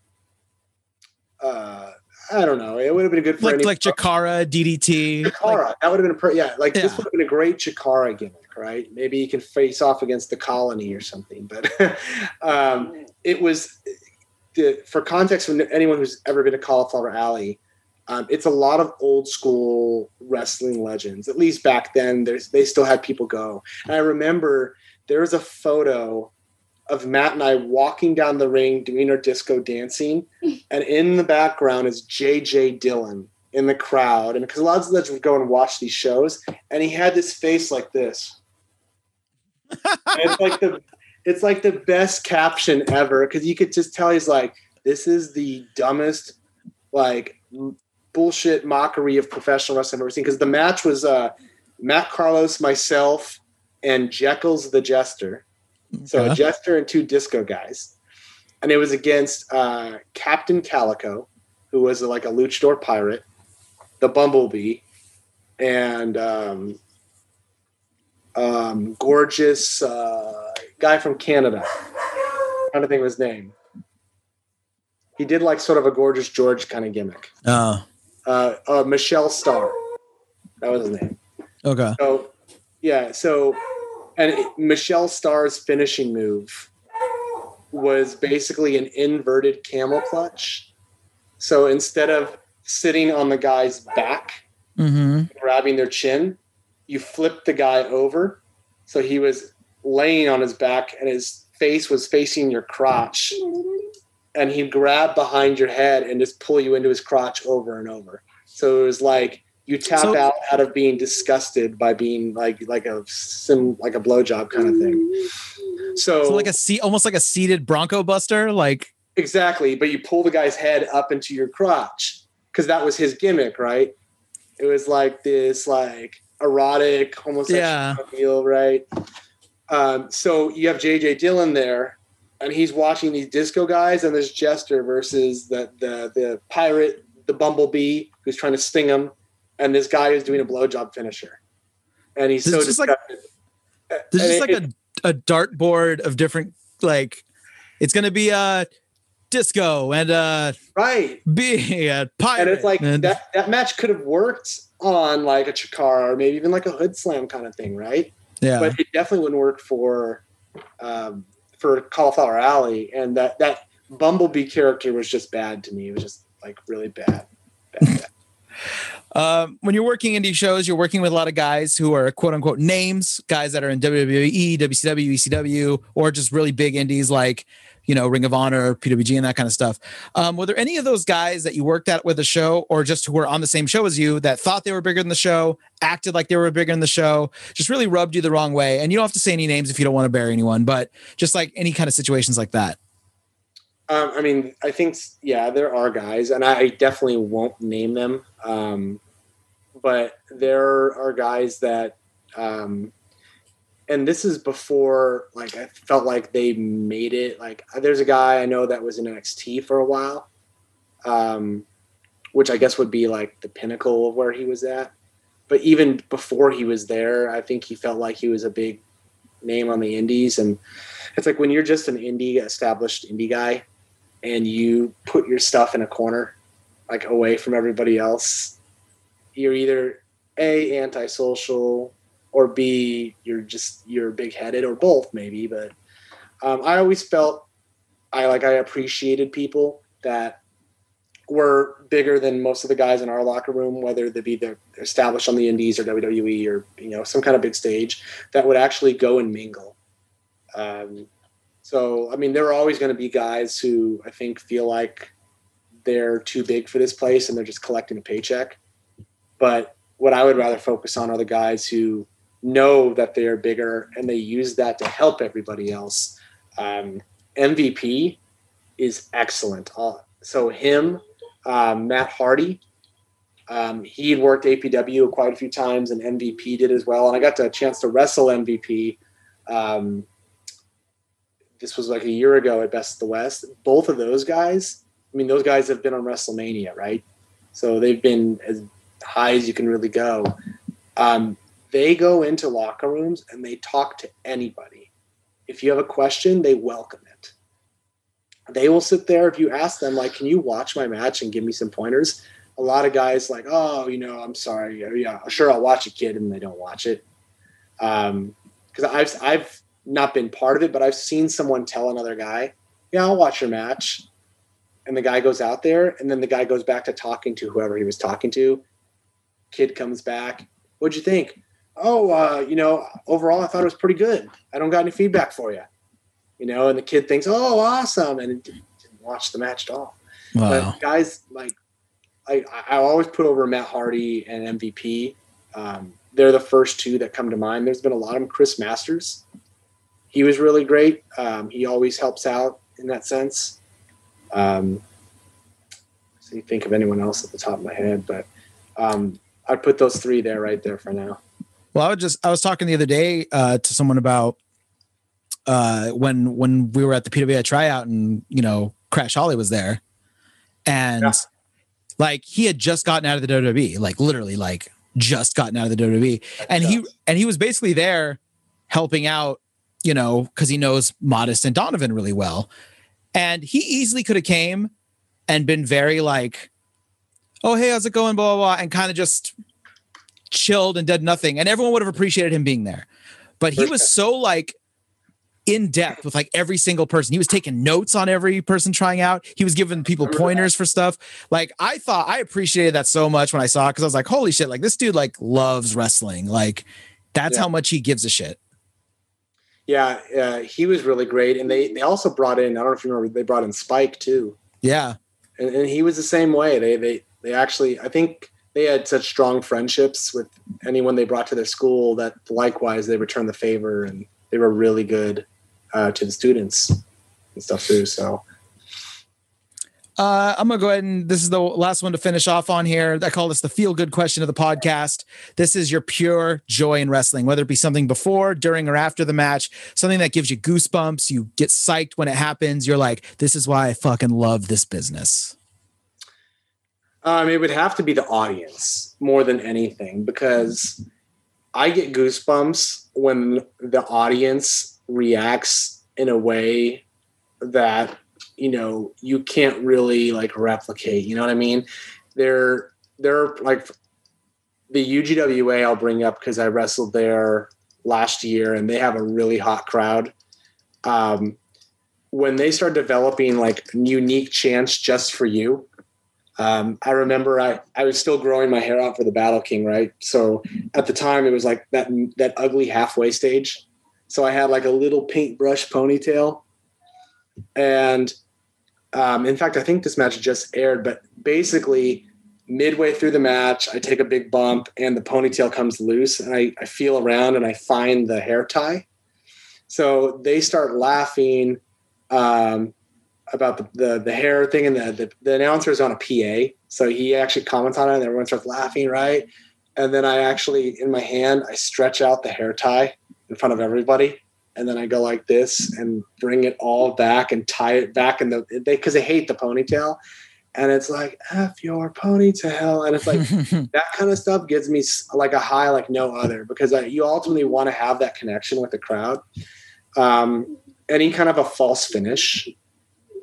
uh I don't know. It would have been a good for Like any like Chikara, DDT. Chikara. that would have been a yeah, like this would have been a great Chikara gimmick, right? Maybe you can face off against the colony or something. But um, it was the, for context for anyone who's ever been to Cauliflower Alley. Um, it's a lot of old school wrestling legends. At least back then, there's they still had people go. And I remember there was a photo of Matt and I walking down the ring doing our disco dancing, and in the background is JJ Dillon in the crowd, and because a lot of us would go and watch these shows, and he had this face like this. It's like the it's like the best caption ever because you could just tell he's like, this is the dumbest like bullshit mockery of professional wrestling I've ever seen. Because the match was uh, Matt Carlos, myself, and Jekyll's the Jester. So a jester and two disco guys, and it was against uh, Captain Calico, who was like a luchador pirate, the Bumblebee, and um, um, gorgeous uh, guy from Canada. i trying to think of his name. He did like sort of a gorgeous George kind of gimmick. Oh, Uh, uh, Michelle Starr, that was his name. okay. So, yeah. So, and it- Michelle Starr's finishing move was basically an inverted camel clutch. So instead of sitting on the guy's back, Mm-hmm. grabbing their chin, you flip the guy over. So he was laying on his back and his face was facing your crotch. And he'd grab behind your head and just pull you into his crotch over and over. So it was like you tap So- out out of being disgusted by being like like a sim like a blowjob kind of thing. So, So like a seat, almost like a seated Bronco Buster. Like exactly, but you pull the guy's head up into your crotch because that was his gimmick, right? It was like this like erotic homosexual Yeah. feel, right? Um, so you have JJ Dillon there, and he's watching these disco guys, and there's Jester versus the the the pirate, the bumblebee, who's trying to sting him, and this guy is doing a blowjob finisher, and he's This so just like- disgusted. there's And just it- like it- a a dartboard of different like. It's gonna be a disco and a right be a pirate. and it's like and- that that match could have worked on like a Chikara or maybe even like a Hoodslam kind of thing, right? Yeah. But it definitely wouldn't work for um, for Cauliflower Alley, and that that Bumblebee character was just bad to me. It was just like really bad. bad, bad. Um, when you're working indie shows, you're working with a lot of guys who are quote unquote names, guys that are in WWE, WCW, ECW, or just really big indies like, you know, Ring of Honor, PWG, and that kind of stuff. Um, were there any of those guys that you worked at with the show, or just who were on the same show as you that thought they were bigger than the show, acted like they were bigger than the show, just really rubbed you the wrong way? And you don't have to say any names if you don't want to bury anyone, but just like any kind of situations like that. Um, I mean, I think yeah, there are guys, and I definitely won't name them. Um, but there are guys that, um, and this is before like I felt like they made it. Like there's a guy I know that was in NXT for a while, um, which I guess would be like the pinnacle of where he was at. But even before he was there, I think he felt like he was a big name on the indies, and it's like when you're just an indie established indie guy and you put your stuff in a corner like away from everybody else. You're either a antisocial or b you're just you're big headed or both maybe but um, i always felt i like i appreciated people that were bigger than most of the guys in our locker room whether they be they're established on the indies or wwe or you know some kind of big stage that would actually go and mingle. Um, so, I mean, there are always going to be guys who I think feel like they're too big for this place and they're just collecting a paycheck. But what I would rather focus on are the guys who know that they are bigger and they use that to help everybody else. Um, MVP is excellent. Uh, so, him, um, Matt Hardy, um, he had worked APW quite a few times and MVP did as well. And I got a chance to wrestle MVP. Um, this was like a year ago at Best of the West. Both of those guys, I mean, those guys have been on WrestleMania, right? So they've been as high as you can really go. Um, they go into locker rooms and they talk to anybody. If you have a question, they welcome it. They will sit there if you ask them, like, "Can you watch my match and give me some pointers?" A lot of guys like, "Oh, you know, I'm sorry. Yeah, sure, I'll watch a kid," and they don't watch it. Um, because I've I've not been part of it, but I've seen someone tell another guy, "Yeah, I'll watch your match," and the guy goes out there, and then the guy goes back to talking to whoever he was talking to. Kid comes back. What'd you think? Oh, uh, you know, overall, I thought it was pretty good. I don't got any feedback for you. You know, and the kid thinks, "Oh, awesome," and didn't watch the match at all. Wow. But guys, like, I, I always put over Matt Hardy and MVP. Um, they're the first two that come to mind. There's been a lot of them. Chris Masters, he was really great. Um, he always helps out in that sense. Um, so you think of anyone else at the top of my head, but um, I'd put those three there right there for now. Well, I would just I was talking the other day uh, to someone about uh, when when we were at the PWI tryout and you know Crash Holly was there, and yeah. like he had just gotten out of the WWE, like literally like just gotten out of the WWE, and he and he was basically there helping out, you know, because he knows Modest and Donovan really well, and he easily could have came and been very like, oh hey, how's it going, blah blah, blah and kind of just chilled and did nothing, and everyone would have appreciated him being there, but he was so like in depth with like every single person. He was taking notes on every person trying out. He was giving people pointers for stuff. Like I thought I appreciated that so much when I saw it because I was like, holy shit, like this dude like loves wrestling. Like that's yeah. how much he gives a shit. Yeah, uh, he was really great. And they they also brought in, I don't know if you remember, they brought in Spike too. Yeah. And, and he was the same way. They they they actually I think they had such strong friendships with anyone they brought to their school that likewise they returned the favor and they were really good uh, to the students and stuff too. So uh, I'm gonna go ahead and this is the last one to finish off on here. I call this the feel good question of the podcast. This is your pure joy in wrestling, whether it be something before, during, or after the match, something that gives you goosebumps. You get psyched when it happens. You're like, this is why I fucking love this business. Um, it would have to be the audience more than anything because I get goosebumps when the audience reacts in a way that you know you can't really like replicate you know what i mean they're they're like the UGWA I'll bring up because I wrestled there last year and they have a really hot crowd. Um, when they start developing like unique chants just for you, um, I remember I, I was still growing my hair out for the Battle King, right? So at the time it was like that that ugly halfway stage. So I had like a little paintbrush ponytail, and um, in fact, I think this match just aired. But basically, midway through the match, I take a big bump and the ponytail comes loose, and I, I feel around and I find the hair tie. So they start laughing. Um, about the, the, the hair thing and the, the, the announcer is on a PA. So he actually comments on it and everyone starts laughing, right? And then I actually, in my hand, I stretch out the hair tie in front of everybody. And then I go like this and bring it all back and tie it back in the, they, cause they hate the ponytail. And it's like, F your ponytail. And it's like, that kind of stuff gives me like a high like no other because I, you ultimately want to have that connection with the crowd. Um, any kind of a false finish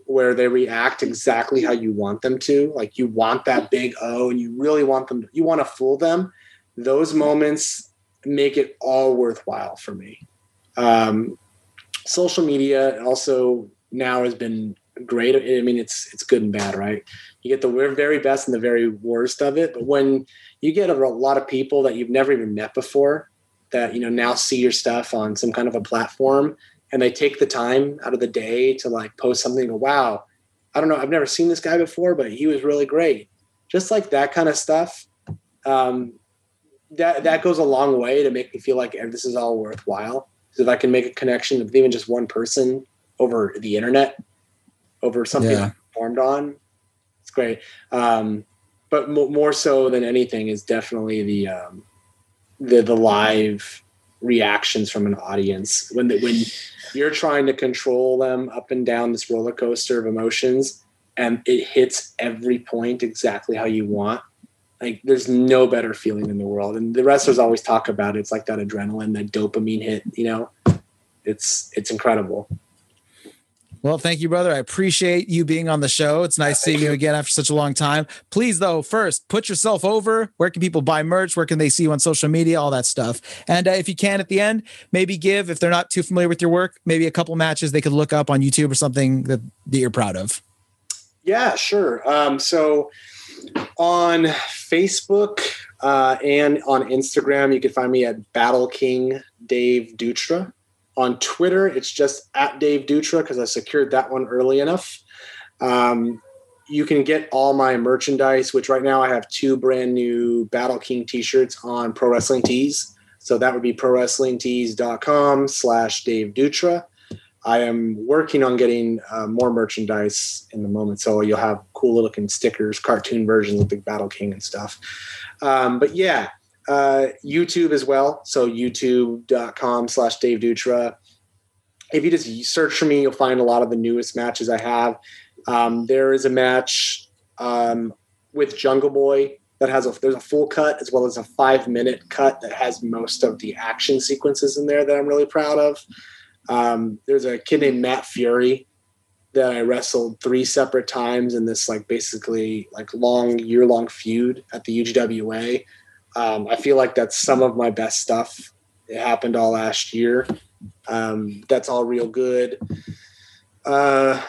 where they react exactly how you want them to. Like you want that big O and you really want them, you want to fool them. Those moments make it all worthwhile for me. Um, social media also now has been great. I mean, it's it's good and bad, right? You get the very best and the very worst of it. But when you get a lot of people that you've never even met before, that you know now see your stuff on some kind of a platform, and they take the time out of the day to like post something go, wow, I don't know, I've never seen this guy before, but he was really great. Just like that kind of stuff. Um, that that goes a long way to make me feel like this is all worthwhile. Because if I can make a connection with even just one person over the internet, over something yeah. I formed on, it's great. Um, but more so than anything is definitely the um, the the live reactions from an audience when the, when you're trying to control them up and down this roller coaster of emotions and it hits every point exactly how you want like there's no better feeling in the world and the wrestlers always talk about it it's like that adrenaline that dopamine hit you know it's it's incredible well, thank you, brother. I appreciate you being on the show. It's nice seeing you again after such a long time. Please, though, first put yourself over. Where can people buy merch? Where can they see you on social media? All that stuff. And uh, if you can, at the end, maybe give if they're not too familiar with your work, maybe a couple matches they could look up on YouTube or something that, that you're proud of. Yeah, sure. Um, so on Facebook uh, and on Instagram, you can find me at Battle King Dave Dutra. On Twitter, it's just at Dave Dutra because I secured that one early enough. Um, you can get all my merchandise, which right now I have two brand new Battle King t-shirts on Pro Wrestling Tees. So that would be prowrestlingtees.com slash Dave Dutra. I am working on getting uh, more merchandise in the moment. So you'll have cool looking stickers, cartoon versions of the Battle King and stuff. Um, but yeah, uh, YouTube as well. So youtube.com slash Dave Dutra. If you just search for me, you'll find a lot of the newest matches I have. Um, there is a match um, with Jungle Boy that has a there's a full cut as well as a five minute cut that has most of the action sequences in there that I'm really proud of. Um, there's a kid named Matt Fury that I wrestled three separate times in this like basically like long year long feud at the UGWA um, I feel like that's some of my best stuff. It happened all last year. Um, that's all real good. Uh,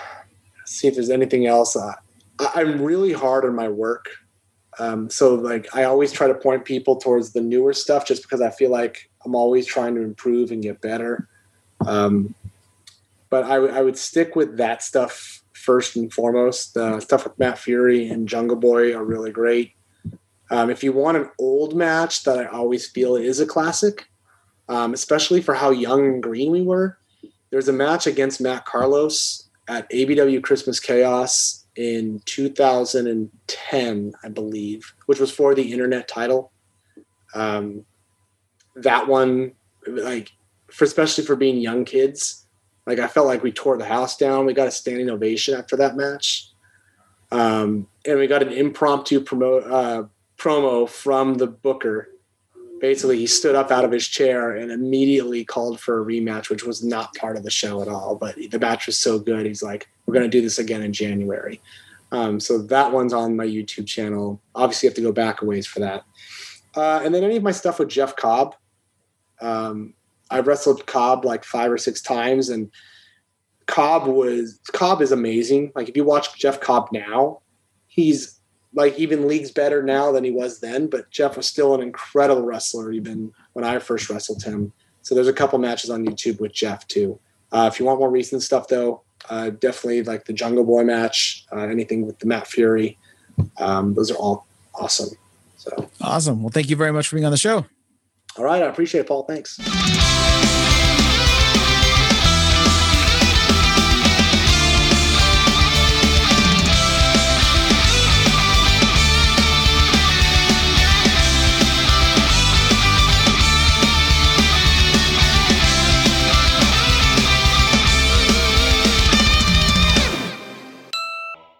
see if there's anything else. Uh, I'm really hard on my work. Um, so like I always try to point people towards the newer stuff just because I feel like I'm always trying to improve and get better. Um, but I, w- I would stick with that stuff first and foremost. The stuff with Matt Fury and Jungle Boy are really great. Um, if you want an old match that I always feel is a classic, um, especially for how young and green we were, there's a match against Matt Carlos at APW Christmas Chaos in 2010, I believe, which was for the internet title. Um, that one, like, for especially for being young kids, like I felt like we tore the house down. We got a standing ovation after that match, um, and we got an impromptu promote. Uh, promo from the booker. Basically, he stood up out of his chair and immediately called for a rematch, which was not part of the show at all. But the match was so good, he's like, "We're going to do this again in January." Um, so that one's on my YouTube channel. Obviously, you have to go back a ways for that. Uh, and then any of my stuff with Jeff Cobb. Um, I've wrestled Cobb like five or six times, and Cobb was Cobb is amazing. Like if you watch Jeff Cobb now, he's like even leagues better now than he was then. But Jeff was still an incredible wrestler even when I first wrestled him. So there's a couple matches on YouTube with Jeff too. Uh, if you want more recent stuff though, uh, definitely like the Jungle Boy match, uh, anything with the Matt Fury. Um, those are all awesome. So awesome. Well, thank you very much for being on the show. All right, I appreciate it, Paul. Thanks.